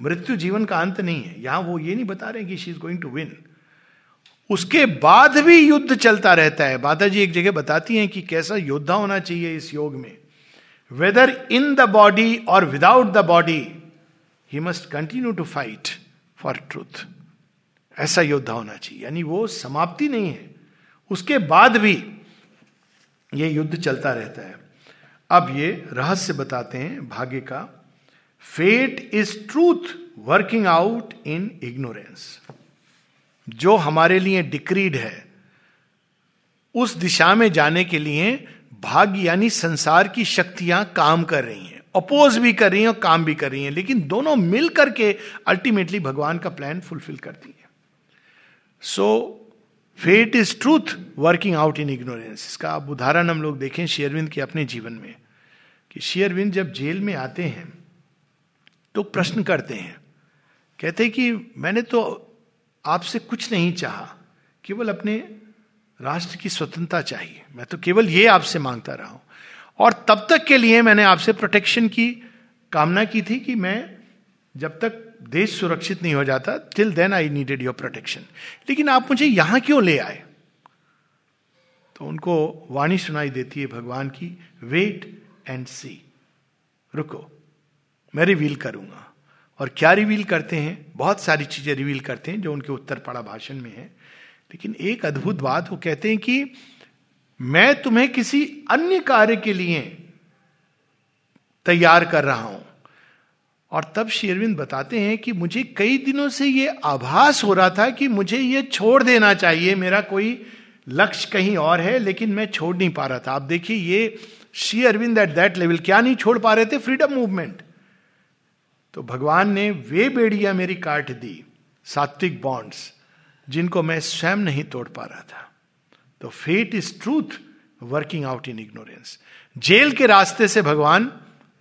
मृत्यु जीवन का अंत नहीं है। यहाँ वो ये नहीं बता रहे कि she is going to win उसके बाद भी युद्ध चलता रहता है। माता जी एक जगह बताती हैं कि कैसा योद्धा होना चाहिए इस योग में। वेदर इन द बॉडी और without the body he must continue to fight for truth ऐसा योद्धा होना चाहिए। यानी वो समाप्ति नहीं है। उसके बाद भी ये युद्ध चलता रहता है। अब ये रहस्य बताते हैं भाग्य का। Fate is truth working out in ignorance जो हमारे लिए डिक्रीड है, उस दिशा में जाने के लिए भाग्य यानी संसार की शक्तियाँ काम कर रही हैं। अपोज भी कर रही हैं और काम भी कर रही हैं, लेकिन दोनों मिल करके अल्टीमेटली भगवान का प्लान फुलफिल करती हैं। So fate is truth working out in ignorance इसका आप उदाहरण हम लोग देखें शेयरविंद के अपने जीवन में, कि शेयरविंद जब जेल में आते हैं तो प्रश्न करते हैं, कहते हैं कि मैंने तो आपसे कुछ नहीं चाहा, केवल अपने राष्ट्र की स्वतंत्रता चाहिए। मैं तो केवल ये आपसे माँगता रहा हूँ। और तब तक के लिए मैंने आपसे प्रोटेक्शन की कामना की थी कि मैं जब तक देश सुरक्षित नहीं हो जाता till then I needed your protection लेकिन आप मुझे यहाँ क्यों ले आए? तो उनको वाणी सुनाई देती है भगवान की वेट एंड सी रुको, मैं रिवील करूँगा. और क्या रिवील करते हैं? बहुत सारी चीज़ें रिवील करते हैं जो उनके उत्तर पड़ा भाषण में है। लेकिन एक अद्भुत बात, वो कहते हैं कि मैं तुम्हें किसी अन्य कार्य के लिए तैयार कर रहा हूँ। और तब शेरविंद बताते हैं कि मुझे कई दिनों से ये आभास हो रहा था कि मुझे ये छोड़ देना चाहिए, मेरा कोई लक्ष्य कहीं और है, लेकिन मैं छोड़ नहीं पा रहा था। आप देखिए, ये Shri Aurobindo at that level क्या नहीं छोड़ पा रहे थे? फ्रीडम मूवमेंट तो भगवान ने वे बेड़िया मेरी काट दी, सात्विक बॉन्ड्स जिनको मैं स्वयं नहीं तोड़ पा रहा था। तो fate is truth working out in ignorance jail के रास्ते से भगवान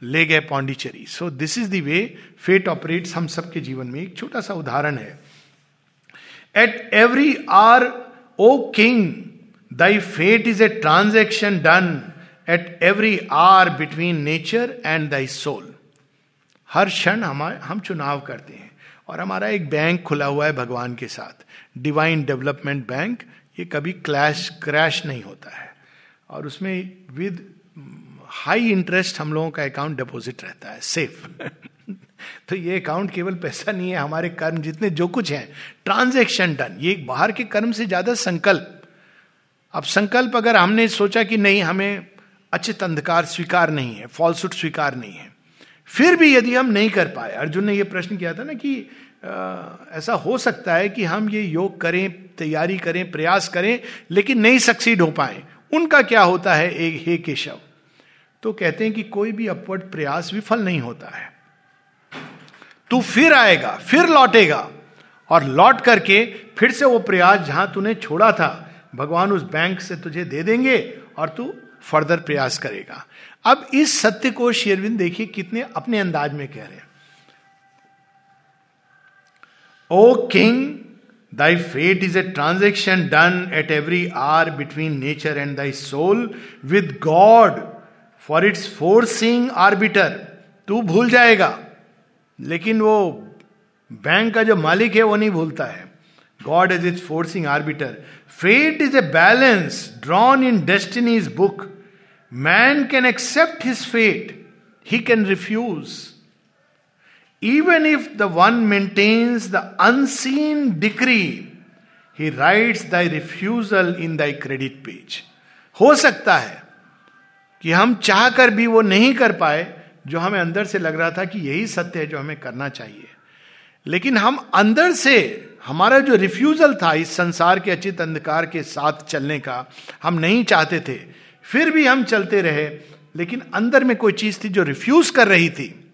ले गए Pondicherry so this is the way fate operates हम सबके जीवन में। एक छोटा सा उदाहरण है। At every hour O king thy fate is a transaction done at every hour between nature and thy soul हर क्षण हमारे हम चुनाव करते हैं। और हमारा एक बैंक खुला हुआ है भगवान के साथ। डिवाइन डेवलपमेंट बैंक ये कभी क्लैश क्रैश नहीं होता है। और उसमें विद हाई इंटरेस्ट हम लोगों का अकाउंट डिपॉजिट रहता है सेफ़ तो ये अकाउंट केवल पैसा नहीं है हमारे कर्म जितने जो कुछ है ट्रांजेक्शन डन ये बाहर के कर्म से ज़्यादा संकल्प. अब संकल्प अगर हमने सोचा कि नहीं हमें अचित अंधकार स्वीकार नहीं है फॉल्सुट स्वीकार नहीं है फिर भी यदि हम नहीं कर पाए अर्जुन ने यह प्रश्न किया था ना कि आ, ऐसा हो सकता है कि हम ये योग करें तैयारी करें प्रयास करें लेकिन नहीं सक्सीड हो पाए। उनका क्या होता है एक हे केशव? तो कहते हैं कि कोई भी अपवर्ड प्रयास विफल नहीं होता है। तू फिर आएगा, फिर लौटेगा और लौट करके फिर से वो प्रयास जहाँ तूने छोड़ा था, भगवान उस बैंक से तुझे दे देंगे और तू फर्दर प्रयास करेगा। अब इस सत्य को शेरविंद देखिए कितने अपने अंदाज में कह रहे हैं। O king thy fate is a transaction done at every hour between nature and thy soul with God for its forcing arbiter तू भूल जाएगा। लेकिन वो बैंक का जो मालिक है, वो नहीं भूलता है। God is is forcing arbiter fate is a balance drawn in destiny's book man can accept his fate he can refuse even if the one maintains the unseen decree he writes thy refusal in thy credit page हो सकता है कि हम चाह कर भी वो नहीं कर पाए, जो हमें अंदर से लग रहा था कि यही सत्य है जो हमें करना चाहिए। लेकिन हम अंदर से, हमारा जो रिफ्यूजल था इस संसार के अचित अंधकार के साथ चलने का, हम नहीं चाहते थे। फिर भी हम चलते रहे, लेकिन अंदर में कोई चीज़ थी जो रिफ्यूज कर रही थी।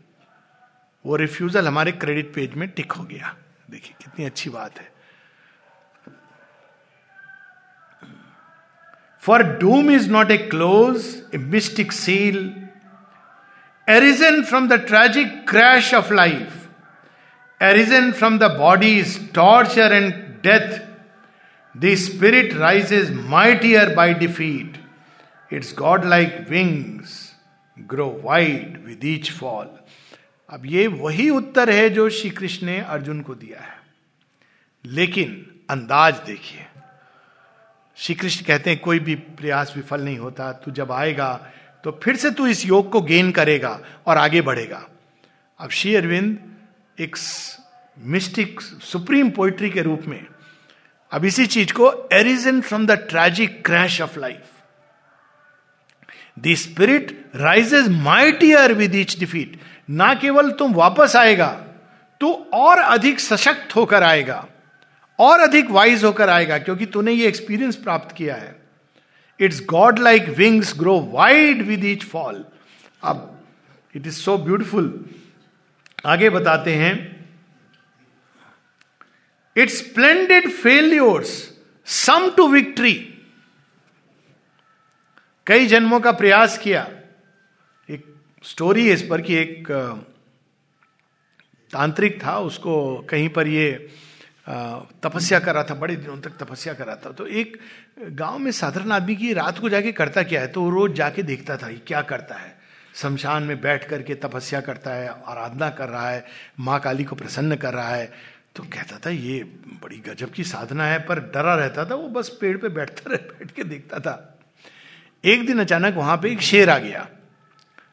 वो रिफ्यूजल हमारे क्रेडिट पेज में टिक हो गया। देखिए, कितनी अच्छी बात है। For doom is not a close a mystic seal arisen from the tragic crash of life, arisen from the body's torture and death, the spirit rises mightier by defeat. Its godlike wings grow wide with each fall. अब ये वही उत्तर है जो श्री कृष्ण ने अर्जुन को दिया है लेकिन अंदाज देखिए श्री कृष्ण कहते हैं, कोई भी प्रयास विफल नहीं होता। तू जब आएगा तो फिर से तू इस योग को गेन करेगा और आगे बढ़ेगा। अब श्री अरविंद एक मिस्टिक सुप्रीम पोइट्री के रूप में, अब इसी चीज़ को arisen from the tragic crash of life the spirit rises mightier with each defeat ना केवल तुम वापस आएगा, तू और अधिक सशक्त होकर आएगा। और अधिक वाइज होकर आएगा, क्योंकि तूने ये एक्सपीरियंस प्राप्त किया है। Its godlike wings grow wide with each fall अब इट इज़ सो ब्यूटिफुल आगे बताते हैं। Its splendid failures sum to victory कई जन्मों का प्रयास किया। एक स्टोरी है इस पर कि एक तांत्रिक था, उसको कहीं पर ये तपस्या कर रहा था, बड़े दिनों तक तपस्या कर रहा था। तो एक गाँव में साधारण आदमी की रात को जाके करता क्या है? तो वो रोज जाके देखता था ये क्या करता है। शमशान में बैठ करके तपस्या करता है, आराधना कर रहा है, माँ काली को प्रसन्न कर रहा है। तो कहता था, ये बड़ी गजब की साधना है। पर डरा रहता था, वो बस पेड़ पे बैठता रह, बैठ के देखता था। एक दिन अचानक वहाँ पे एक शेर आ गया।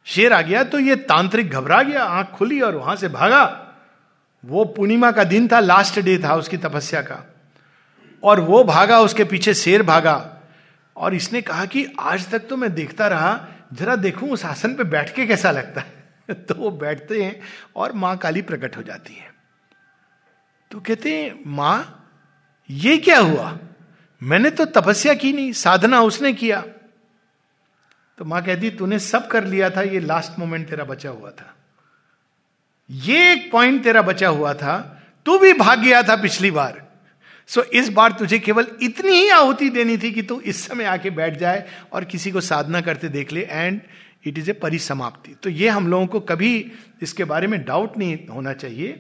शेर आ गया तो ये तांत्रिक घबरा गया, आँख खुली और वहाँ से भागा। वो पूर्णिमा का दिन था लास्ट डे था उसकी तपस्या का। और वो भागा, उसके पीछे शेर भागा। और इसने कहा कि आज तक तो मैं देखता रहा, जरा देखूँ उस आसन पे बैठ के कैसा लगता है। तो वो बैठते हैं और माँ काली प्रकट हो जाती है। तो कहते हैं, माँ, ये क्या हुआ? मैंने तो तपस्या की नहीं, साधना उसने किया। तो माँ कहती, तूने सब कर लिया था, ये लास्ट मोमेंट तेरा बचा हुआ था। ये एक पॉइंट तेरा बचा हुआ था तू भी भाग गया था पिछली बार। सो so, इस बार तुझे केवल इतनी ही आहुति देनी थी कि तू इस समय आके बैठ जाए और किसी को साधना करते देख ले एंड इट इज़ ए परिसमाप्ति। तो ये हम लोगों को कभी इसके बारे में डाउट नहीं होना चाहिए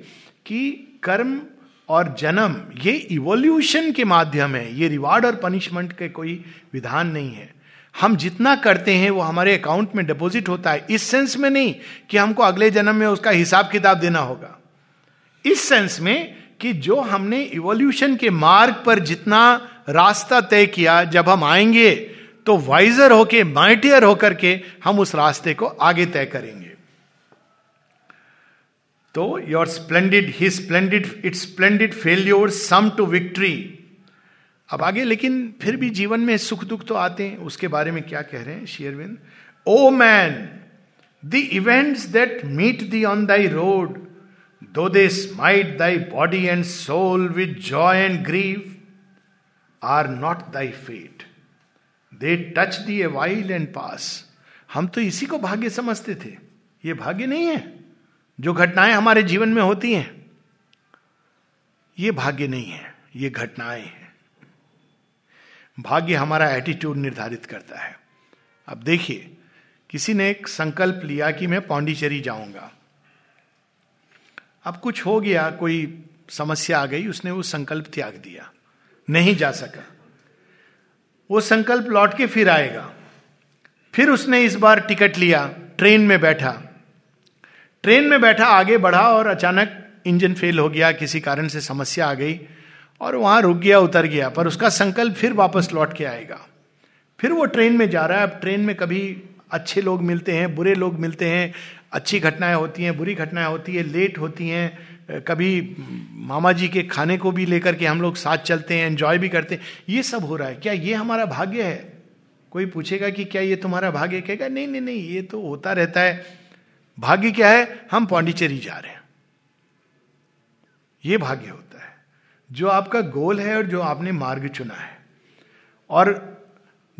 कि कर्म और जन्म ये इवोल्यूशन के माध्यम है ये रिवार्ड और पनिशमेंट के कोई विधान नहीं है। हम जितना करते हैं, वो हमारे अकाउंट में डिपॉजिट होता है। इस सेंस में नहीं कि हमको अगले जन्म में उसका हिसाब किताब देना होगा। इस सेंस में कि जो हमने इवोल्यूशन के मार्ग पर जितना रास्ता तय किया, जब हम आएँगे तो वाइजर होके माइटियर होकर के हम उस रास्ते को आगे तय करेंगे। तो your splendid he splendid it splendid failure sum to victory अब आगे, लेकिन फिर भी जीवन में सुख दुख तो आते हैं। उसके बारे में क्या कह रहे हैं शेयरविंद oh man, the events that meet the on Dai road, दो they smite thy body and soul with Joy and grieve, are not thy fate. They touch thee a wild and पास। हम तो इसी को भाग्य समझते थे। ये भाग्य नहीं है। जो घटनाएँ हमारे जीवन में होती हैं, ये भाग्य नहीं है। ये घटनाएँ हैं। भाग्य हमारा एटीट्यूड निर्धारित करता है। अब देखिए, किसी ने एक संकल्प लिया कि मैं पांडिचेरी जाऊँगा। अब कुछ हो गया, कोई समस्या आ गई, उसने वो संकल्प त्याग दिया। नहीं जा सका। वो संकल्प लौट के फिर आएगा। फिर उसने इस बार टिकट लिया, ट्रेन में बैठा। ट्रेन में बैठा, आगे बढ़ा और अचानक इंजन फेल हो गया, किसी कारण से समस्या आ गई। और वहाँ रुक गया, उतर गया, पर उसका संकल्प फिर वापस लौट के आएगा। फिर वो ट्रेन में जा रहा है। अब ट्रेन में कभी अच्छे लोग मिलते हैं, बुरे लोग मिलते हैं, अच्छी घटनाएँ होती हैं, बुरी घटनाएँ होती है, लेट होती हैं। कभी मामा जी के खाने को भी लेकर के हम लोग साथ चलते हैं एंजॉय भी करते हैं। ये सब हो रहा है। क्या ये हमारा भाग्य है? कोई पूछेगा कि क्या ये तुम्हारा भाग्य? कहेगा, नहीं नहीं नहीं, ये तो होता रहता है। भाग्य क्या है? हम पांडिचेरी जा रहे हैं। ये भाग्य होता जो आपका गोल है और जो आपने मार्ग चुना है। और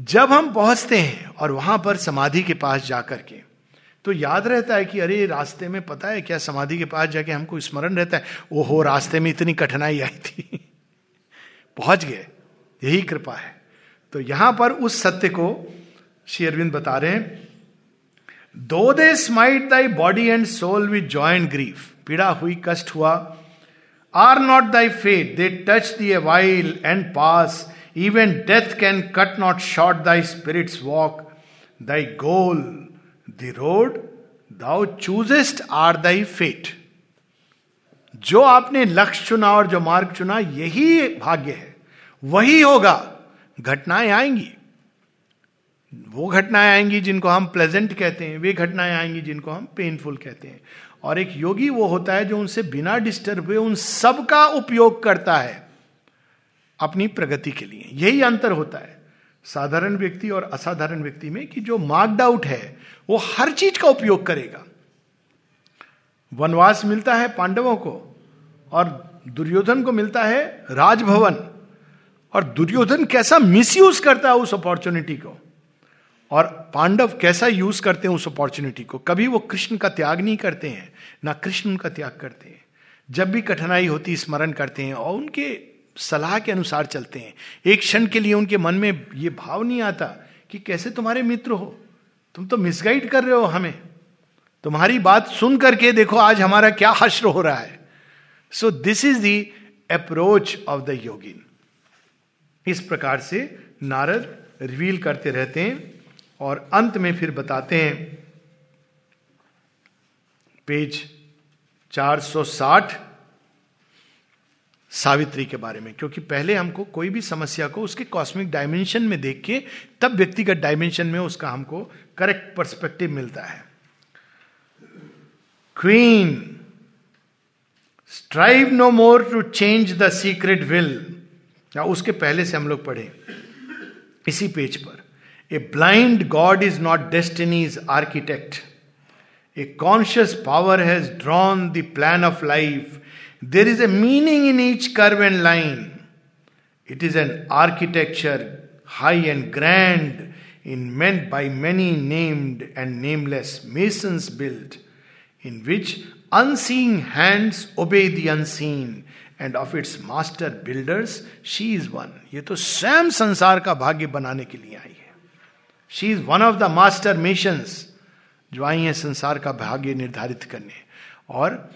जब हम पहुँचते हैं और वहाँ पर समाधि के पास जाकर के तो याद रहता है कि अरे, रास्ते में पता है क्या समाधि के पास जाके हमको स्मरण रहता है, ओहो, रास्ते में इतनी कठिनाई आई थी। पहुँच गए। यही कृपा है। तो यहाँ पर उस सत्य को श्री अरविंद बता रहे हैं, though they smite thy body and soul with joy and grief. पीड़ा हुई, कष्ट हुआ are not thy fate they touch thee a while and pass even death can cut not short thy spirit's walk thy goal the road thou choosest are thy fate जो आपने लक्ष्य चुना और जो मार्ग चुना, यही भाग्य है। वही होगा। घटनाएँ आएँगी। वो घटनाएँ आएँगी जिनको हम प्लेजेंट कहते हैं, वे घटनाएँ आएँगी जिनको हम पेनफुल कहते हैं। और एक योगी वो होता है जो उनसे बिना डिस्टर्ब हुए उन सब का उपयोग करता है अपनी प्रगति के लिए। यही अंतर होता है साधारण व्यक्ति और असाधारण व्यक्ति में कि जो मार्क्ड आउट है, वो हर चीज़ का उपयोग करेगा। वनवास मिलता है पांडवों को और दुर्योधन को मिलता है राजभवन। और दुर्योधन कैसा मिसयूज करता है उस अपॉर्चुनिटी को। और पांडव कैसा यूज़ करते हैं उस अपॉर्चुनिटी को? कभी वो कृष्ण का त्याग नहीं करते हैं, ना कृष्ण उनका त्याग करते हैं। जब भी कठिनाई होती स्मरण करते हैं और उनके सलाह के अनुसार चलते हैं। एक क्षण के लिए उनके मन में ये भाव नहीं आता कि कैसे तुम्हारे मित्र हो? तुम तो मिसगाइड कर रहे हो हमें। तुम्हारी बात सुन करके देखो आज हमारा क्या हश्र हो रहा है। So this is the approach of the yogin इस प्रकार से नारद रिवील करते रहते हैं। और अंत में फिर बताते हैं। पेज 460 सावित्री के बारे में, क्योंकि पहले हमको कोई भी समस्या को उसके कॉस्मिक डायमेंशन में देख के, तब व्यक्तिगत डायमेंशन में उसका हमको करेक्ट पर्सपेक्टिव मिलता है। Queen strive no more to change the secret will उसके पहले से हम लोग पढ़े, इसी पेज पर। A blind God is not destiny's architect. A conscious power has drawn the plan of life. There is a meaning in each curve and line. It is an architecture high and grand, in meant by many named and nameless masons built, in which unseen hands obey the unseen, and of its master builders she is one ये तो स्वयं संसार का भाग्य बनाने के लिए आई है she is one of the master missions जो आई है संसार का भाग्य निर्धारित करने। और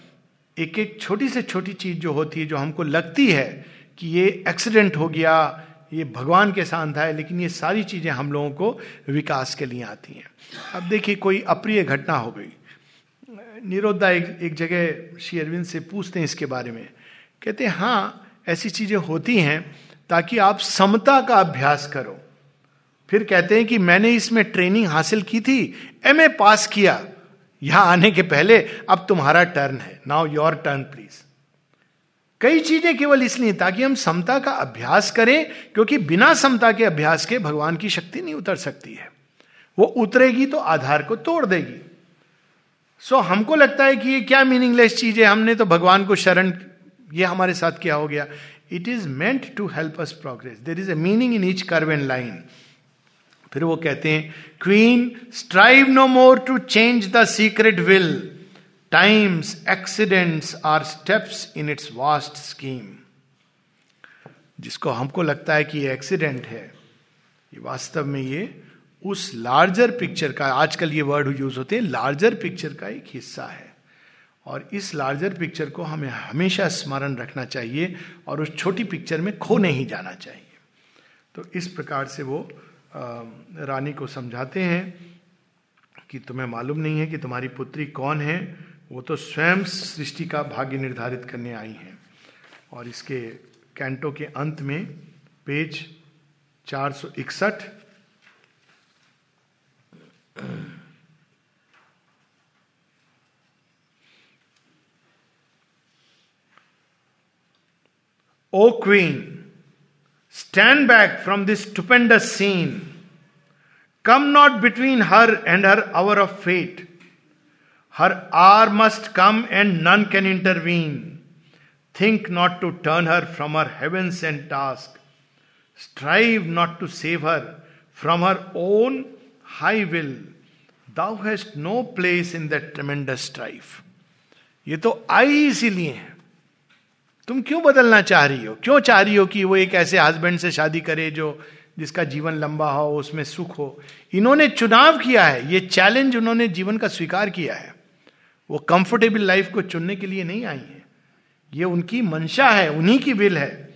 एक एक छोटी से छोटी चीज़ जो होती है जो हमको लगती है कि ये एक्सीडेंट हो गया ये भगवान के साथ है लेकिन ये सारी चीज़ें हम लोगों को विकास के लिए आती हैं। अब देखिए कोई अप्रिय घटना हो गई। निरोधा एक, एक जगह श्री अरविंद से पूछते हैं इसके बारे में। कहते हैं हाँ ऐसी चीज़ें होती हैं ताकि आप समता का अभ्यास करो। फिर कहते हैं कि मैंने इसमें ट्रेनिंग हासिल की थी एमए पास किया। यहाँ आने के पहले अब तुम्हारा टर्न है। नाउ योर टर्न प्लीज़ कई चीज़ें केवल इसलिए ताकि हम समता का अभ्यास करें क्योंकि बिना समता के अभ्यास के भगवान की शक्ति नहीं उतर सकती है। वो उतरेगी तो आधार को तोड़ देगी। सो so, हमको लगता है कि ये क्या मीनिंगलेस चीज़ है हमने तो भगवान को शरण ये हमारे साथ क्या हो गया? It is meant to help us progress there is a meaning in each curve and line फिर वो कहते हैं queen strive no more to change the secret will time's accidents are steps in its vast scheme जिसको हमको लगता है कि ये एक्सीडेंट है, ये वास्तव में ये उस लार्जर पिक्चर का, आजकल ये वर्ड यूज़ होते हैं लार्जर पिक्चर का एक हिस्सा है। और इस लार्जर पिक्चर को हमें हमेशा स्मरण रखना चाहिए और उस छोटी पिक्चर में खो नहीं जाना चाहिए। तो इस प्रकार से वो रानी को समझाते हैं कि तुम्हें मालूम नहीं है कि तुम्हारी पुत्री कौन है वो तो स्वयं सृष्टि का भाग्य निर्धारित करने आई है और इसके कैंटो के अंत में पेज चार सौ इकसठ O Queen, stand back from this stupendous scene. Come not between her and her hour of fate her hour must come and none can intervene think not to turn her from her heaven's and task strive not to save her from her own high will thou hast no place in that tremendous strife ये तो आई इसीलिए है। तुम क्यों बदलना चाह रही हो? क्यों चाह रही हो कि वो एक ऐसे हस्बैंड से शादी करे जो जिसका जीवन लंबा हो, उसमें सुख हो। इन्होंने चुनाव किया है। ये चैलेंज उन्होंने जीवन का स्वीकार किया है। वो कंफर्टेबल लाइफ को चुनने के लिए नहीं आई है। ये उनकी मंशा है, उन्हीं की विल है।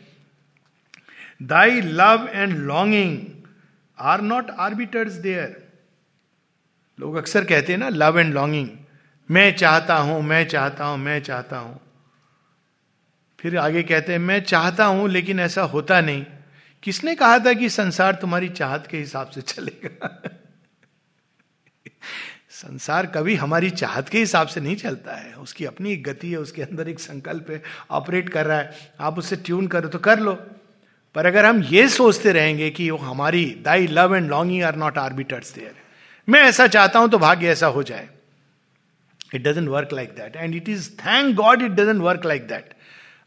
Thy love and longing are not arbiters there लोग अक्सर कहते हैं ना लव एंड लॉन्गिंग मैं चाहता हूँ, मैं चाहता हूँ, मैं चाहता हूँ। फिर आगे कहते हैं, मैं चाहता हूँ, लेकिन ऐसा होता नहीं। किसने कहा था कि संसार तुम्हारी चाहत के हिसाब से चलेगा? संसार कभी हमारी चाहत के हिसाब से नहीं चलता है। उसकी अपनी एक गति है, उसके अंदर एक संकल्प है, ऑपरेट कर रहा है। आप उससे ट्यून करो तो कर लो। पर अगर हम ये सोचते रहेंगे कि वो हमारी, thy love and longing are not arbiters there. मैं ऐसा चाहता हूँ तो भाग्य ऐसा हो जाए। It doesn't work like that and it is thank God it doesn't work like that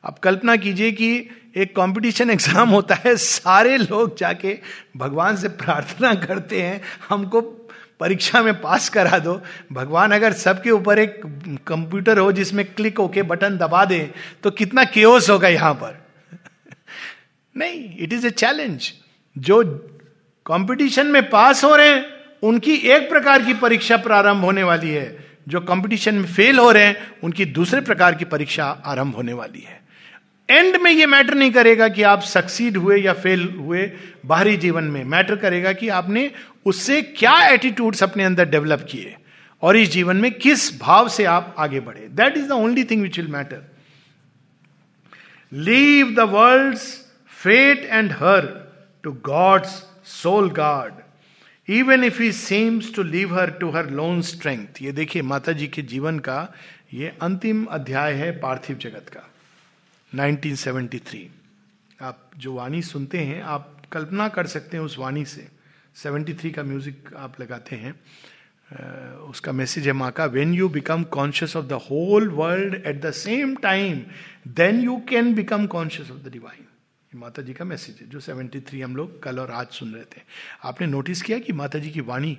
अब कल्पना कीजिए कि एक कंपटीशन एग्ज़ाम होता है, सारे लोग जाके भगवान से प्रार्थना करते हैं, हमको परीक्षा में पास करा दो। भगवान अगर सबके ऊपर एक कंप्यूटर हो जिसमें क्लिक होके बटन दबा दे तो कितना केओस होगा यहाँ पर। नहीं इट इज़ ए चैलेंज जो कंपटीशन में पास हो रहे हैं, उनकी एक प्रकार की परीक्षा प्रारंभ होने वाली है। जो कंपटीशन में फेल हो रहे हैं, उनकी दूसरे प्रकार की परीक्षा आरंभ होने वाली है। एंड में ये मैटर नहीं करेगा कि आप सक्सीड हुए या फेल हुए बाहरी जीवन में। मैटर करेगा कि आपने उससे क्या एटीट्यूड्स अपने अंदर डेवलप किए और इस जीवन में किस भाव से आप आगे बढ़े। That is the only thing which will matter leave the world fate and her to God's sole guard even if he seems to leave her to her lone strength ये देखिए माता जी के जीवन का ये अंतिम अध्याय है पार्थिव जगत का। 1973 आप जो वाणी सुनते हैं, आप कल्पना कर सकते हैं उस वाणी से। 73 का म्यूज़िक आप लगाते हैं उसका मैसेज है माँ का when you become conscious of the whole world at the same time then you can become conscious of the divine माता जी का मैसेज है, जो 73 हम लोग कल और आज सुन रहे थे। आपने नोटिस किया कि माता जी की वाणी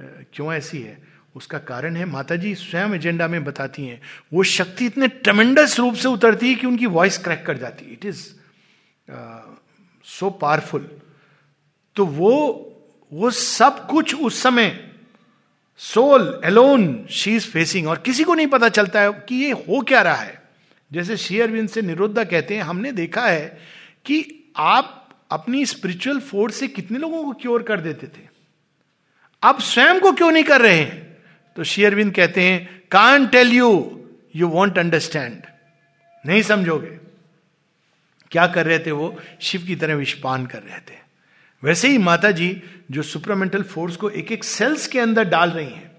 क्यों ऐसी है? उसका कारण है माता जी स्वयं एजेंडा में बताती हैं, वो शक्ति इतने ट्रमेंडस रूप से उतरती है कि उनकी वॉइस क्रैक कर जाती है। इट इज़ सो पावरफुल तो वो वो सब कुछ उस समय soul alone she is facing और किसी को नहीं पता चलता है कि ये हो क्या रहा है। जैसे शेयरविंद से निरुद्धा कहते हैं, हमने देखा है कि आप अपनी स्पिरिचुअल फोर्स से कितने लोगों को क्योर कर देते थे? आप स्वयं को क्यों नहीं कर रहे हैं? तो शेयरविंद कहते हैं can't tell you you won't understand नहीं समझोगे। क्या कर रहे थे वो? शिव की तरह विषपान कर रहे थे। वैसे ही माता जी जो सुपरमेंटल फोर्स को एक एक सेल्स के अंदर डाल रही हैं,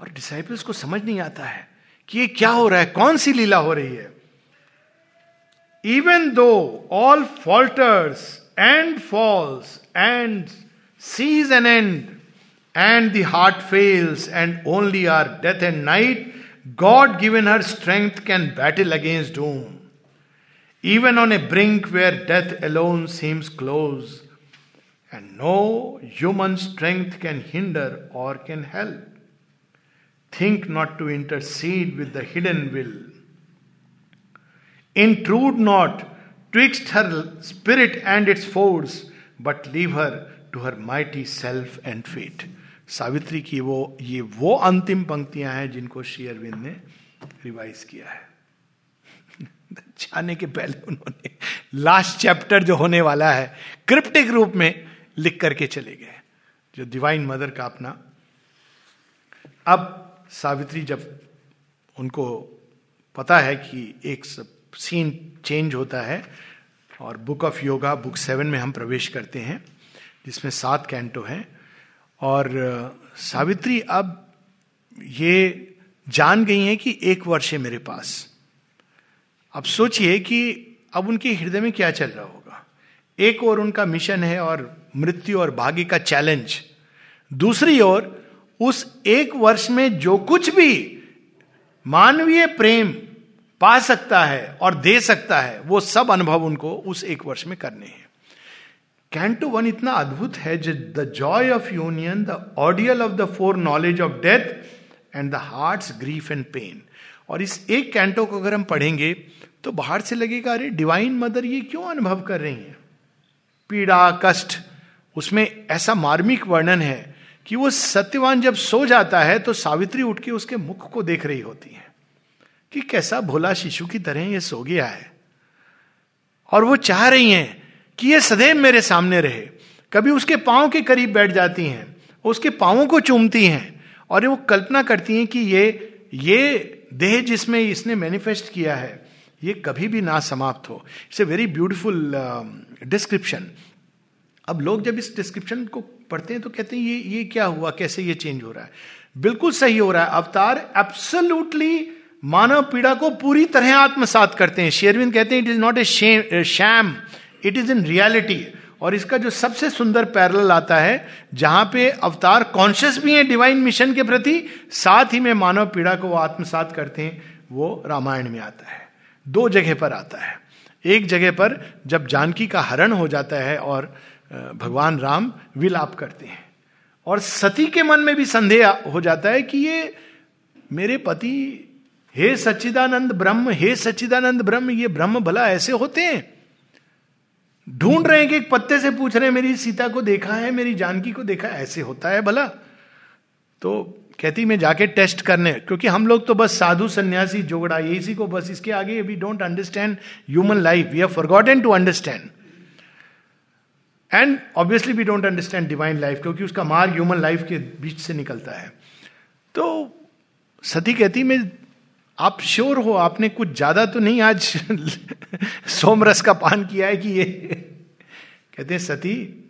और डिसाइपल्स को समझ नहीं आता है कि ये क्या हो रहा है, कौन सी लीला हो रही है। Even though all falters and falls and ceases an end and the heart fails, and only our death and night, God given her strength, can battle against doom. Even on a brink where death alone seems close, and no human strength can hinder or can help. Think not to intercede with the hidden will. Intrude not twixt her spirit and its force, but leave her to her mighty self and fate. Savitri की वो, ये वो अंतिम पंक्तियाँ हैं जिनको श्री अरविंद ने revise किया है। जाने के पहले उन्होंने लास्ट चैप्टर जो होने वाला है क्रिप्टिक रूप में लिख करके चले गए जो डिवाइन मदर का अपना। अब सावित्री जब उनको पता है कि एक सीन चेंज होता है, और book of yoga book seven में हम प्रवेश करते हैं, जिसमें सात कैंटो हैं और सावित्री अब ये जान गई हैं कि एक वर्ष है मेरे पास। अब सोचिए कि अब उनके हृदय में क्या चल रहा होगा। एक और उनका मिशन है और मृत्यु और भाग्य का चैलेंज। दूसरी ओर, उस एक वर्ष में जो कुछ भी मानवीय प्रेम पा सकता है और दे सकता है, वो सब अनुभव उनको उस एक वर्ष में करने हैं। कैंटो वन इतना अद्भुत है the joy of union the ordeal of the foreknowledge of death and the heart grief and pain और इस एक कैंटो को अगर हम पढ़ेंगे तो बाहर से लगेगा, अरे डिवाइन मदर ये क्यों अनुभव कर रही हैं? पीड़ा, कष्ट, उसमें ऐसा मार्मिक वर्णन है कि वो सत्यवान जब सो जाता है तो सावित्री उठ के उसके मुख को देख रही होती है कि कैसा भोला शिशु की तरह ये सो गया है। और वो चाह रही हैं कि ये सदैव मेरे सामने रहे। कभी उसके पाँव के करीब बैठ जाती हैं उसके पांवों को चूमती हैं और वो कल्पना करती हैं कि ये ये देह जिसमें इसने मैनिफेस्ट किया है, ये कभी भी ना समाप्त हो। It's a very beautiful description अब लोग जब इस डिस्क्रिप्शन को पढ़ते हैं तो कहते हैं, ये ये क्या हुआ? कैसे ये चेंज हो रहा है? बिल्कुल सही हो रहा है। अवतार एब्सोल्युटली मानव पीड़ा को पूरी तरह आत्मसात करते हैं। शेरविन कहते हैं it is not a sham it is in reality और इसका जो सबसे सुंदर पैरल आता है, जहाँ पे अवतार कॉन्शियस भी है डिवाइन मिशन के प्रति, साथ ही में मानव पीड़ा को वो आत्मसात करते हैं, वो रामायण में आता है। दो जगह पर आता है। एक जगह पर जब जानकी का हरण हो जाता है और भगवान राम विलाप करते हैं। और सती के मन में भी संदेह हो जाता है कि ये मेरे पति, हे सच्चिदानंद ब्रह्म, हे सच्चिदानंद ब्रह्म, ये ब्रह्म भला ऐसे होते हैं। ढूंढ रहे हैं कि एक पत्ते से पूछ रहे हैं, मेरी सीता को देखा है, मेरी जानकी को देखा है, ऐसे होता है भला। तो कहती, मैं जाके टेस्ट करने क्योंकि हम लोग तो बस साधु सन्यासी जोगड़ा, ये इसी को बस इसके आगे we don't understand human life we have forgotten to understand and obviously we don't understand divine life क्योंकि उसका मार्ग ह्यूमन लाइफ के बीच से निकलता है। तो सती कहती, मैं आप श्योर हो, आपने कुछ ज़्यादा तो नहीं आज सोमरस का पान किया है कि ये? कहते हैं, सती,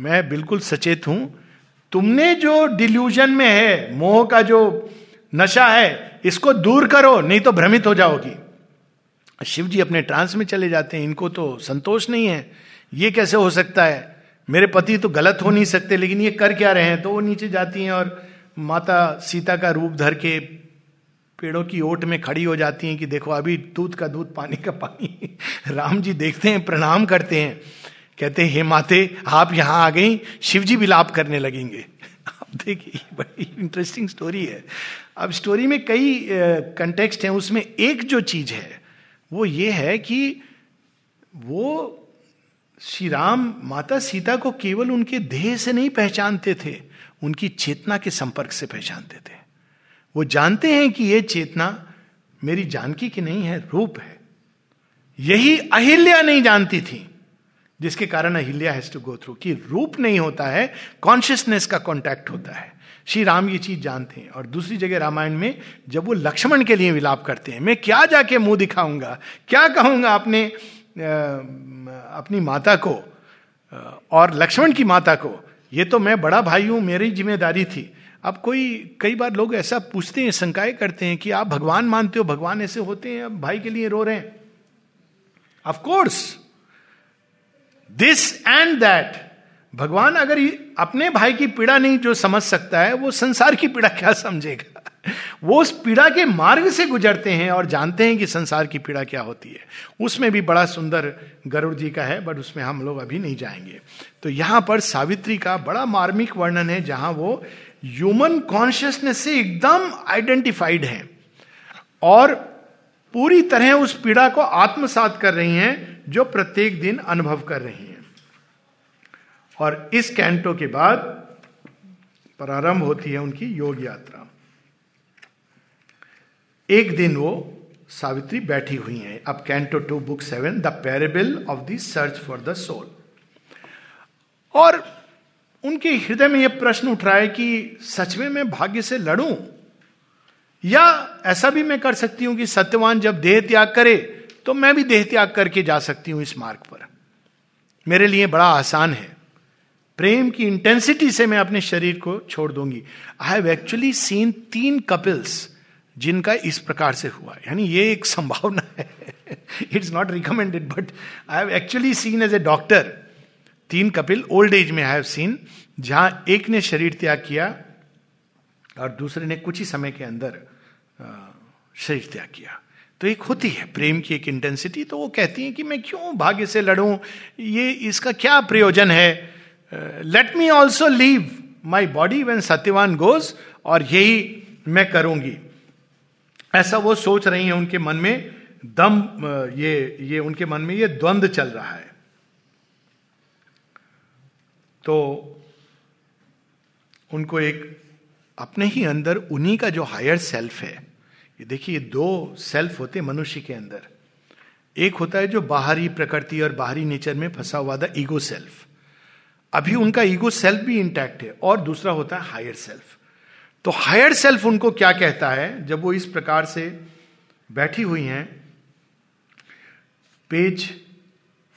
मैं बिल्कुल सचेत हूँ। तुमने जो डिल्यूजन में है, मोह का जो नशा है, इसको दूर करो, नहीं तो भ्रमित हो जाओगी। शिव जी अपने ट्रांस में चले जाते हैं। इनको तो संतोष नहीं है। ये कैसे हो सकता है? मेरे पति तो गलत हो नहीं सकते, लेकिन ये कर क्या रहे हैं? तो वो नीचे जाती हैं और माता सीता का रूप धर के पेड़ों की ओट में खड़ी हो जाती हैं कि देखो, अभी दूध का दूध, पानी का पानी। राम जी देखते हैं, प्रणाम करते हैं। कहते हैं, हे माते, आप यहाँ आ गई शिव जी विलाप करने लगेंगे। आप देखिए बड़ी इंटरेस्टिंग स्टोरी है। अब स्टोरी में कई कंटेक्स्ट हैं, उसमें एक जो चीज़ है, वो ये है कि वो श्री राम माता सीता को केवल उनके देह से नहीं पहचानते थे, उनकी चेतना के संपर्क से पहचानते थे। वो जानते हैं कि ये चेतना मेरी जानकी की नहीं है, रूप है। यही अहिल्या नहीं जानती थी, जिसके कारण Ahilya has to go through कि रूप नहीं होता है कॉन्शियसनेस का कॉन्टैक्ट होता है। श्री राम ये चीज़ जानते हैं। और दूसरी जगह रामायण में जब वो लक्ष्मण के लिए विलाप करते हैं, मैं क्या जाके मुँह दिखाऊँगा, क्या कहूँगा अपने अपनी माता को और लक्ष्मण की माता को, ये तो मैं बड़ा भाई हूँ, मेरी ज़िम्मेदारी थी। अब कोई, कई बार लोग ऐसा पूछते हैं, शंकाएँ करते हैं कि आप भगवान मानते हो, भगवान ऐसे होते हैं, अब भाई के लिए रो रहे हैं। Of course this and that भगवान अगर अपने भाई की पीड़ा नहीं जो समझ सकता है, वो संसार की पीड़ा क्या समझेगा? वो उस पीड़ा के मार्ग से गुजरते हैं और जानते हैं कि संसार की पीड़ा क्या होती है। उसमें भी बड़ा सुंदर गरुड़ जी का है, बट उसमें हम लोग अभी नहीं जाएँगे। तो यहाँ पर सावित्री का बड़ा मार्मिक वर्णन है, जहाँ वो ह्यूमन कॉन्शियसनेस से एकदम आइडेंटिफाइड है। और पूरी तरह उस पीड़ा को आत्मसात कर रही हैं, जो प्रत्येक दिन अनुभव कर रही हैं। और इस कैंटो के बाद प्रारंभ होती है उनकी योग यात्रा। एक दिन वो सावित्री बैठी हुई हैं। अब canto two book seven the parable of the search for the soul और उनके हृदय में यह प्रश्न उठ रहा है कि सच में मैं भाग्य से लड़ूं? या ऐसा भी मैं कर सकती हूँ कि सत्यवान जब देह त्याग करे तो मैं भी देह त्याग करके जा सकती हूँ इस मार्ग पर? मेरे लिए बड़ा आसान है। प्रेम की इंटेंसिटी से मैं अपने शरीर को छोड़ दूँगी। आई हैव एक्चुअली सीन तीन कपिल्स जिनका इस प्रकार से हुआ। यानी ये एक संभावना है। It's not recommended but I have actually seen as a doctor तीन कपिल ओल्ड एज में हैव सीन जहाँ एक ने शरीर त्याग किया और दूसरे ने कुछ ही समय के अंदर शरीर त्याग किया। तो एक होती है, प्रेम की एक इंटेंसिटी तो वो कहती है कि मैं क्यों भाग्य से लड़ूं? ये इसका क्या प्रयोजन है? Let me also leave my body when Satyavan goes और यही मैं करूँगी। ऐसा वो सोच रही है उनके मन में, दम ये ये उनके मन में ये द्वंद चल रहा है। तो उनको एक अपने ही अंदर उन्हीं का जो हायर सेल्फ है, ये देखिए दो सेल्फ होते मनुष्य के अंदर। एक होता है जो बाहरी प्रकृति और बाहरी नेचर में फंसा हुआ था ईगो सेल्फ अभी उनका ईगो सेल्फ भी इंटैक्ट है, और दूसरा होता है हायर सेल्फ तो हायर सेल्फ उनको क्या कहता है? जब वो इस प्रकार से बैठी हुई हैं पेज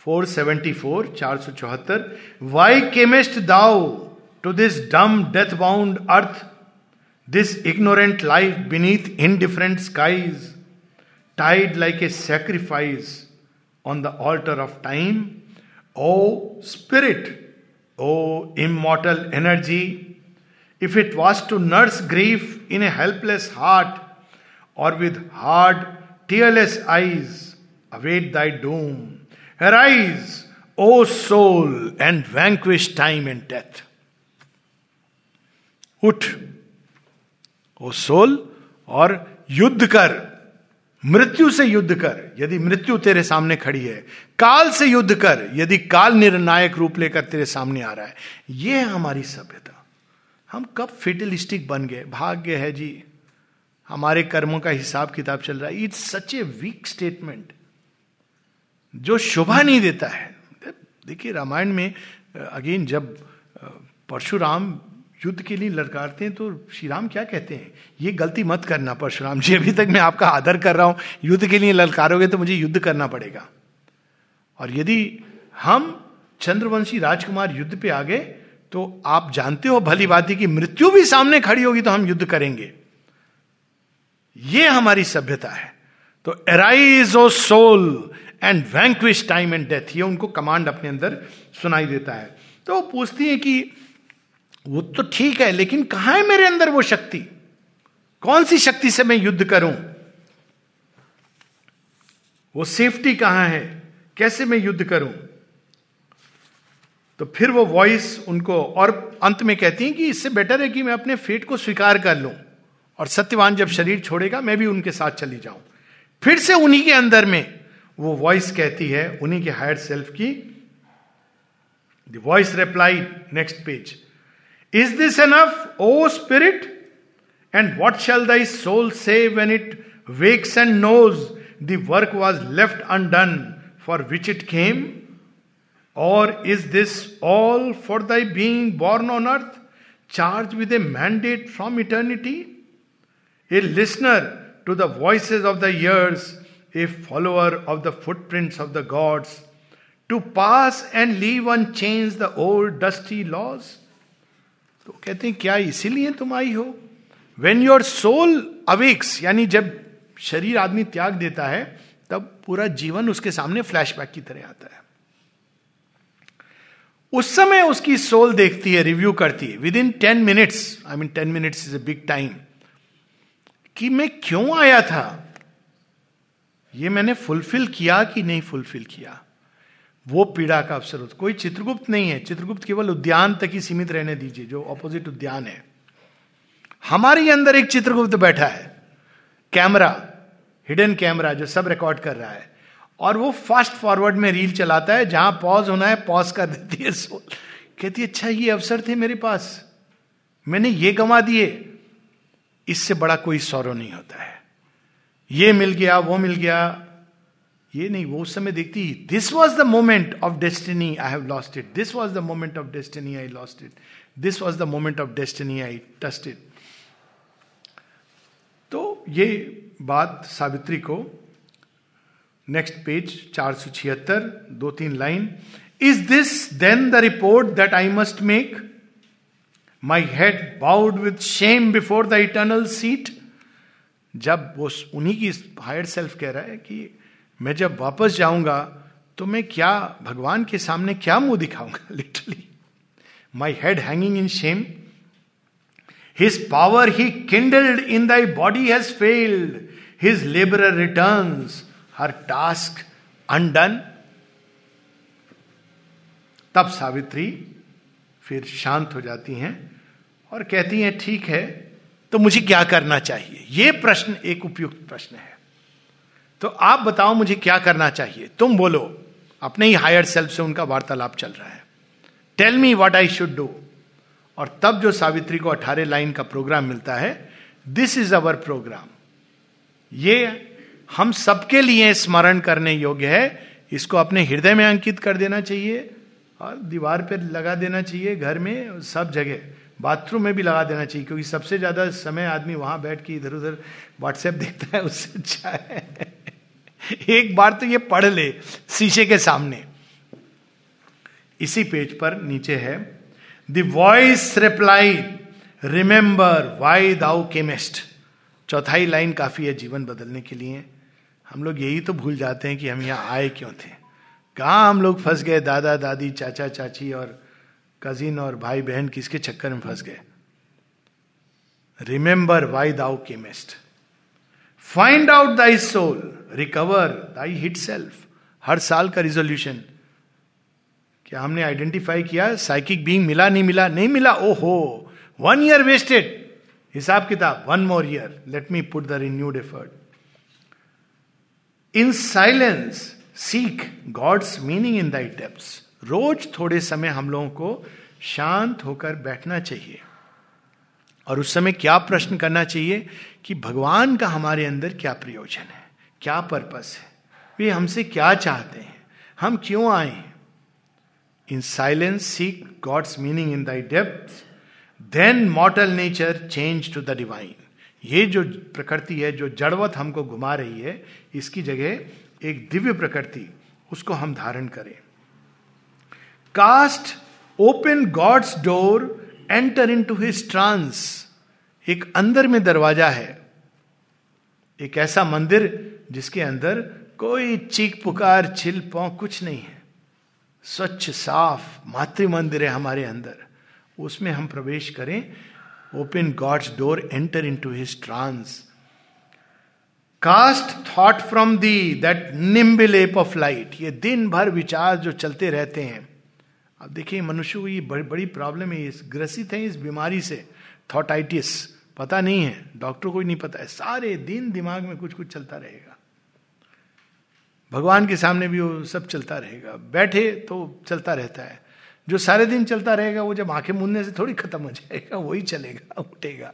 474 चार सौ चौहत्तर why camest thou to this dumb death bound earth this ignorant life beneath indifferent skies tied like a sacrifice on the altar of time O spirit O immortal energy if it was to nurse grief in a helpless heart, or with hard, tearless eyes, await thy doom. Arise, O soul, and vanquish time and death. उठ O soul और युद्ध कर। मृत्यु से युद्ध कर यदि मृत्यु तेरे सामने खड़ी है। काल से युद्ध कर यदि काल निर्णायक रूप लेकर तेरे सामने आ रहा है। यह है हमारी सभ्यता। हम कब फेटलिस्टिक बन गए? भाग्य है जी। हमारे कर्मों का हिसाब किताब चल रहा है। It's such a weak statement जो शोभा नहीं देता है। देखिए, रामायण में अगेन जब परशुराम युद्ध के लिए लड़कारते हैं तो श्री राम क्या कहते हैं? ये गलती मत करना परशुराम जी, अभी तक मैं आपका आदर कर रहा हूँ। युद्ध के लिए ललकारोगे तो मुझे युद्ध करना पड़ेगा। और यदि हम चंद्रवंशी राजकुमार युद्ध पे आ गए तो आप जानते हो भली बात कि मृत्यु भी सामने खड़ी होगी तो हम युद्ध करेंगे। ये हमारी सभ्यता है। तो arise O soul and vanquish time and death ये उनको कमांड अपने अंदर सुनाई देता है। तो वो पूछती है कि, वो तो ठीक है, लेकिन कहाँ है मेरे अंदर वो शक्ति? कौन सी शक्ति से मैं युद्ध करूँ? वो सेफ्टी कहाँ है? कैसे मैं युद्ध करूँ? तो फिर वो वॉइस उनको और अंत में कहती है कि, इससे बेटर है कि मैं अपने फेट को स्वीकार कर लूँ और सत्यवान जब शरीर छोड़ेगा, मैं भी उनके साथ चली जाऊँ। फिर से उन्हीं के अंदर में वो वॉइस कहती है उन्हीं के हायर सेल्फ की। The voice reply next page is this enough O spirit and what shall thy soul say when it wakes and knows the work was left undone for which it came or is this all for thy being born on earth charged with a mandate from eternity a listener to the voice of the years follower of the footprints of the gods to pass and leave unchanged the old dusty laws तो कहते हैं, क्या इसीलिए तुम आई हो? When your soul awakes यानी जब शरीर आदमी त्याग देता है, तब पूरा जीवन उसके सामने फ्लैशबैक की तरह आता है। उस समय उसकी सोल देखती है रिव्यू करती है। Within ten minutes I mean ten minutes is a big time कि मैं क्यों आया था? ये मैंने फुलफिल किया कि नहीं फुलफिल किया? वो पीड़ा का अवसर होता कोई चित्रगुप्त नहीं है। चित्रगुप्त केवल उद्यान तक ही सीमित रहने दीजिए, जो ऑपोजिट उद्यान है। हमारे अंदर एक चित्रगुप्त बैठा है। कैमरा हिडन कैमरा, जो सब रिकॉर्ड कर रहा है। और वो फास्ट फॉरवर्ड में रील चलाता है। जहाँ पॉज होना है पॉज कर देती है। सोल कहती अच्छा ये अवसर थे मेरे पास। मैंने ये गंवा दिए। इससे बड़ा कोई सौरव नहीं होता है। ये मिल गया, वो मिल गया। ये नहीं, वो उस समय देखती this was the moment of destiny I have lost it this was the moment of destiny I lost it this was the moment of destiny I tossed it तो ये बात सावित्री को नेक्स्ट पेज चार सौ छिहत्तर, दो तीन line is this then the report that I must make my head bowed with shame before the eternal seat जब वो उन्हीं की हायर सेल्फ कह रहा है कि मैं जब वापस जाऊँगा तो मैं क्या भगवान के सामने क्या मुँह दिखाऊँगा? Literally my head hanging in shame his power he kindled in thy body has failed his labour return her task undone तब सावित्री फिर शांत हो जाती हैं और कहती हैं, ठीक है तो मुझे क्या करना चाहिए? यह प्रश्न एक उपयुक्त प्रश्न है। तो आप बताओ मुझे क्या करना चाहिए? तुम बोलो। अपने ही हायर सेल्फ से उनका वार्तालाप चल रहा है। Tell me what I should do और तब जो सावित्री को अठारह लाइन का प्रोग्राम मिलता है दिस इज़ अवर प्रोग्राम ये हम सबके लिए स्मरण करने योग्य है। इसको अपने हृदय में अंकित कर देना चाहिए और दीवार पर लगा देना चाहिए घर में, सब जगह। बाथरूम में भी लगा देना चाहिए, क्योंकि सबसे ज़्यादा समय आदमी वहाँ बैठ के इधर उधर व्हाट्सएप देखता है, उससे अच्छा है। एक बार तो ये पढ़ ले शीशे के सामने। इसी पेज पर नीचे है the voice reply remember why thou camest चौथाई लाइन काफ़ी है जीवन बदलने के लिए। हम लोग यही तो भूल जाते हैं कि हम यहाँ आए क्यों थे। कहा हम लोग फंस गए, दादा, दादी, चाचा, चाची और कजिन और भाई बहन किसके चक्कर में फंस गए? Remember why thou camest find out thy soul recover thy hid self हर साल का रिजोल्यूशन क्या हमने आइडेंटिफाई किया? साइकिक बींग मिला, नहीं मिला? नहीं मिला? ओ हो वन ईयर वेस्टेड हिसाब किताब. One more year let me put the renewed effort in silence seek God's meaning in thy depths रोज थोड़े समय हम लोगों को शांत होकर बैठना चाहिए। और उस समय क्या प्रश्न करना चाहिए कि भगवान का हमारे अंदर क्या प्रयोजन है, क्या पर्पस है? वे हमसे क्या चाहते हैं? हम क्यों आए? In silence seek God's meaning in thy depth then mortal nature change to the divine ये जो प्रकृति है, जो जड़वत हमको घुमा रही है, इसकी जगह एक दिव्य प्रकृति, उसको हम धारण करें। Cast open God's door enter into his trance एक अंदर में दरवाज़ा है। एक ऐसा मंदिर जिसके अंदर कोई चीख पुकार, छिल पौ कुछ नहीं है। स्वच्छ, साफ़ मातृ मंदिर है हमारे अंदर। उसमें हम प्रवेश करें। Open God's door enter into his trance cast thought from thee that nimble ape of light ये दिन भर विचार जो चलते रहते हैं। अब देखिए, मनुष्य को ये बड़ी बड़ी प्रॉब्लम है, इस ग्रसित है इस बीमारी से। थॉटाइटिस पता नहीं है डॉक्टर को ही नहीं पता है। सारे दिन दिमाग में कुछ कुछ चलता रहेगा। भगवान के सामने भी वो सब चलता रहेगा। बैठे तो चलता रहता है। जो सारे दिन चलता रहेगा, वो जब आँखें मूंदने से थोड़ी खत्म हो जाएगा, वही चलेगा, उठेगा।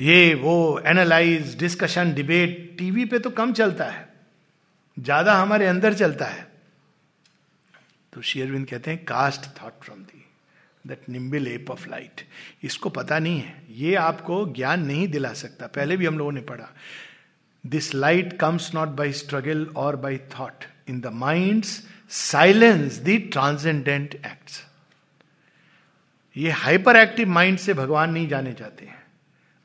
ये वो एनालाइज डिस्कशन डिबेट टीवी पे तो कम चलता है। ज़्यादा हमारे अंदर चलता है। तो शेयरविंद कहते हैं, cast thought from thee that nimble app of light इसको पता नहीं है। ये आपको ज्ञान नहीं दिला सकता। पहले भी हम लोगों ने पढ़ा this light comes not by struggle or by thought in the mind silence the transcendent acts ये हाइपर एक्टिव माइंड से भगवान नहीं जाने जाते हैं।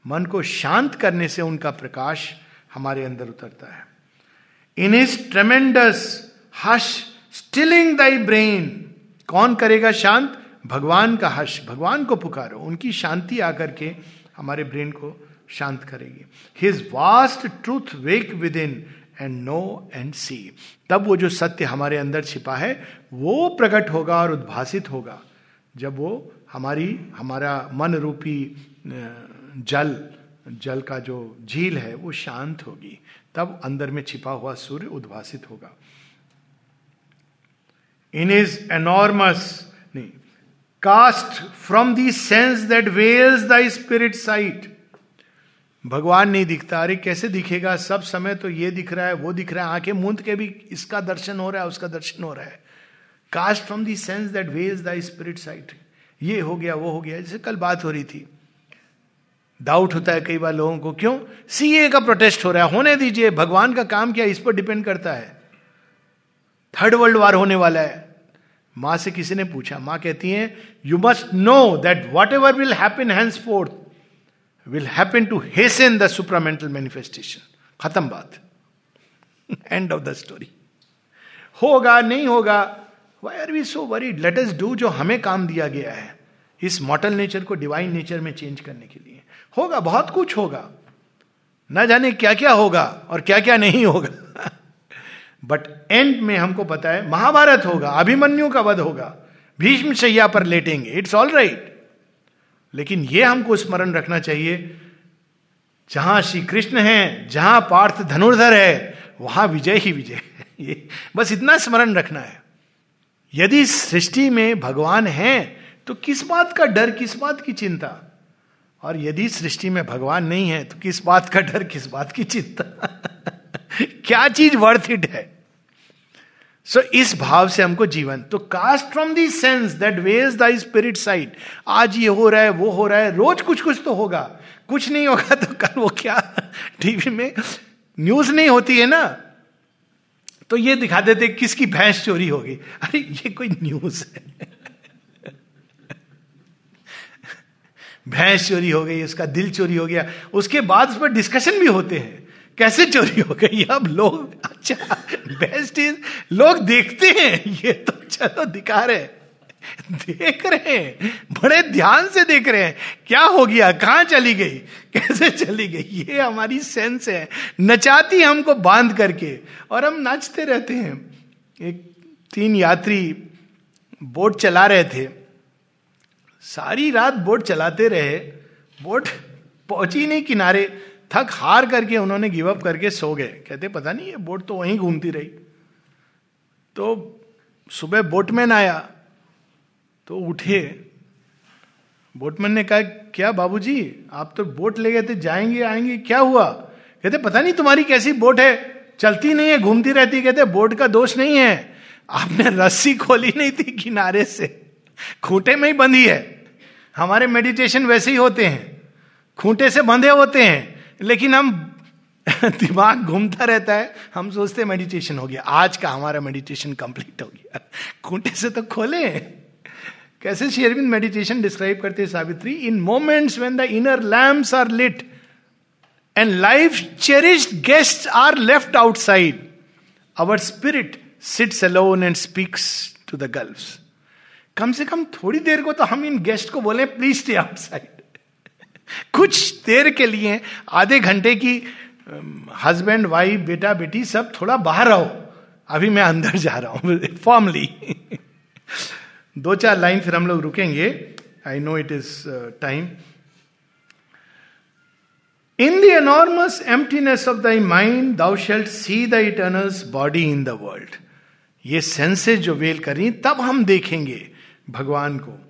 मन को शांत करने से उनका प्रकाश हमारे अंदर उतरता है। In is tremendous hush stilling thy brain कौन करेगा शांत? भगवान का हर्ष। भगवान को पुकारो। उनकी शांति आकर के हमारे ब्रेन को शांत करेगी। His vast truth wake within and know and see तब वो जो सत्य हमारे अंदर छिपा है, वो प्रकट होगा और उद्भासित होगा। जब वो हमारी, हमारा मन रूपी जल जल का जो झील है, वो शांत होगी। तब अंदर में छिपा हुआ सूर्य उद्भासित होगा। In is enormous cast from thee sense that veils the spirit sight भगवान नहीं दिखता। अरे, कैसे दिखेगा? सब समय तो ये दिख रहा है, वो दिख रहा है। आँखें मूंद के भी इसका दर्शन हो रहा है, उसका दर्शन हो रहा है। Cast from thee sense that veils the spirit sight ये हो गया, वो हो गया। जैसे कल बात हो रही थी। डाउट होता है कई बार लोगों को, क्यों? सीए का प्रोटेस्ट हो रहा है। होने दीजिए, भगवान का काम क्या इस पर डिपेंड करता है। थर्ड वर्ल्ड वार होने वाला है। माँ से किसी ने पूछा, माँ कहती है you must know that whatever will happen henceforth will happen to hasten the supramental manifestation खत्म बात। एंड ऑफ़ द स्टोरी होगा, नहीं होगा why are we so worried let us do जो हमें काम दिया गया है, इस मॉटल नेचर को डिवाइन नेचर में चेंज करने के लिए। होगा, बहुत कुछ होगा। ना जाने क्या क्या होगा और क्या क्या नहीं होगा। बट एंड में हमको पता है, महाभारत होगा, अभिमन्यु का वध होगा, भीष्म शैया पर लेटेंगे इट्स ऑल राइट लेकिन यह हमको स्मरण रखना चाहिए, जहाँ श्री कृष्ण है, जहाँ पार्थ धनुर्धर है, वहाँ विजय ही विजय ये बस इतना स्मरण रखना है। यदि सृष्टि में भगवान है तो किस बात का डर, किस बात की चिंता? और यदि सृष्टि में भगवान नहीं है तो किस बात का डर, किस बात की चिंता? क्या चीज़ वर्थ इट है? सो so, इस भाव से हमको जीवन। तो cast from thee sense that veils the spirit sight आज ये हो रहा है वो हो रहा है रोज कुछ कुछ तो होगा। कुछ नहीं होगा तो कल वो क्या? टीवी में न्यूज़ नहीं होती है ना? तो ये दिखा देते किसकी भैंस चोरी होगी। अरे ये कोई न्यूज़ है। भैंस चोरी हो गई उसका दिल चोरी हो गया। उसके बाद उस पर डिस्कशन भी होते हैं। कैसे चोरी हो गई? अब लोग अच्छा बेस्ट इज़ लोग देखते हैं। ये तो चलो दिखा रहे देख रहे हैं। बड़े ध्यान से देख रहे हैं। क्या हो गया? कहाँ चली गई? कैसे चली गई? ये हमारी सेंस है। नचाती हमको बाँध करके। और हम नाचते रहते हैं। एक तीन यात्री बोट चला रहे थे। सारी रात बोट चलाते रहे। बोट पहुँची नहीं किनारे। थक हार करके उन्होंने गिव अप करके सो गए। कहते, पता नहीं, ये बोट तो वहीं घूमती रही। तो सुबह बोटमैन आया तो उठे। बोटमैन ने कहा, क्या बाबूजी, आप तो बोट ले गए थे, जाएँगे, आएँगे, क्या हुआ? कहते, पता नहीं, तुम्हारी कैसी बोट है, चलती नहीं है, घूमती रहती कहते, बोट का दोष नहीं है, आपने रस्सी खोली नहीं थी किनारे से, खूंटे में ही बंधी है। हमारे मेडिटेशन वैसे ही होते हैं, खूंटे से बंधे होते हैं लेकिन हम दिमाग घूमता रहता है। हम सोचते मेडिटेशन हो गया। आज का हमारा मेडिटेशन कंप्लीट हो गया। खूंटे से तो खोले। कैसे शेयरविंद मेडिटेशन डिस्क्राइब करते हैं Savitri? In moments when the inner lamps are lit and life cherished guest are left outside our spirit sits alone and speaks to the gulfs कम से कम थोड़ी देर को तो हम इन गेस्ट को बोले प्लीज़ स्टे आउटसाइड कुछ देर के लिए आधे घंटे की हस्बैंड वाइफ बेटा, बेटी सब थोड़ा बाहर रहो। अभी मैं अंदर जा रहा हूँ फॉर्मली दो चार लाइन फिर हम लोग रुकेंगे। I know it is time in the enormous emptiness of thy mind thou shalt see the eternal's body in the world ये सेंसेस जो वेल करी तब हम देखेंगे भगवान को।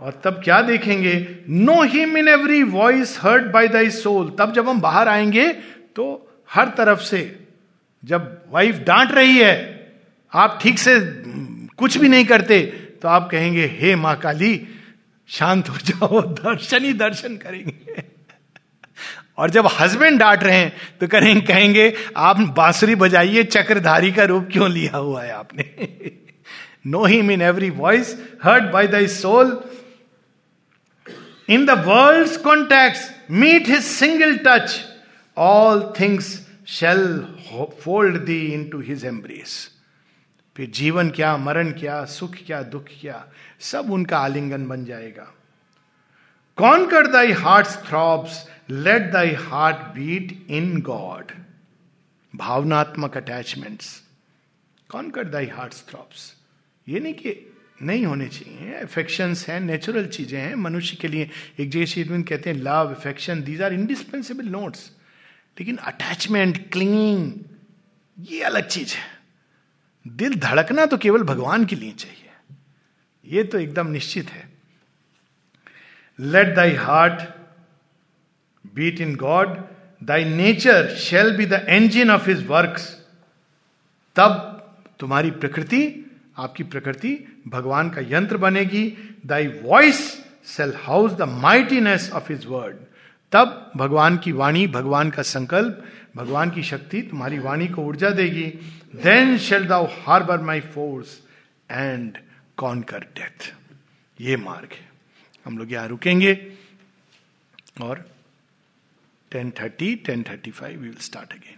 और तब क्या देखेंगे? Know him in every voice heard by thy soul. तब जब हम बाहर आएँगे तो हर तरफ़ से जब वाइफ डांट रही है, आप ठीक से कुछ भी नहीं करते तो आप कहेंगे, हे माँ काली, शांत हो जाओ, दर्शन ही दर्शन करेंगे। और जब हस्बैंड डांट रहे हैं तो करेंगे कहेंगे, आप बांसुरी बजाइए, चक्रधारी का रूप क्यों लिया हुआ है आपने? Know him in every voice heard by thy soul. In the world contact meet his single touch all things shall fold thee into his embrace फिर जीवन क्या, मरण क्या, सुख क्या, दुख क्या, सब उनका आलिंगन बन जाएगा। कौन कर thy heart throbs let thy heart beat in God भावनात्मक अटैचमेंट्स कौन कर दाई हार्ट थ्रॉब्स ये नहीं कि नहीं होने चाहिए। अफेक्शंस हैं नेचुरल चीज़ें हैं, मनुष्य के लिए एक जगह शेरविन कहते हैं love affection these are indispensable notes लेकिन अटैचमेंट क्लिंगिंग ये अलग चीज़ है। दिल धड़कना तो केवल भगवान के लिए चाहिए। ये तो एकदम निश्चित है। Let thy heart beat in God thy nature shall be the engine of his work तब तुम्हारी प्रकृति, आपकी प्रकृति भगवान का यंत्र बनेगी thy voice shall house the mightiness of his word तब भगवान की वाणी, भगवान का संकल्प, भगवान की शक्ति तुम्हारी वाणी को ऊर्जा देगी। Then shall thou harbour my force and conquer death ये मार्ग है। हम लोग यहाँ रुकेंगे और ten thirty ten thirty five will start again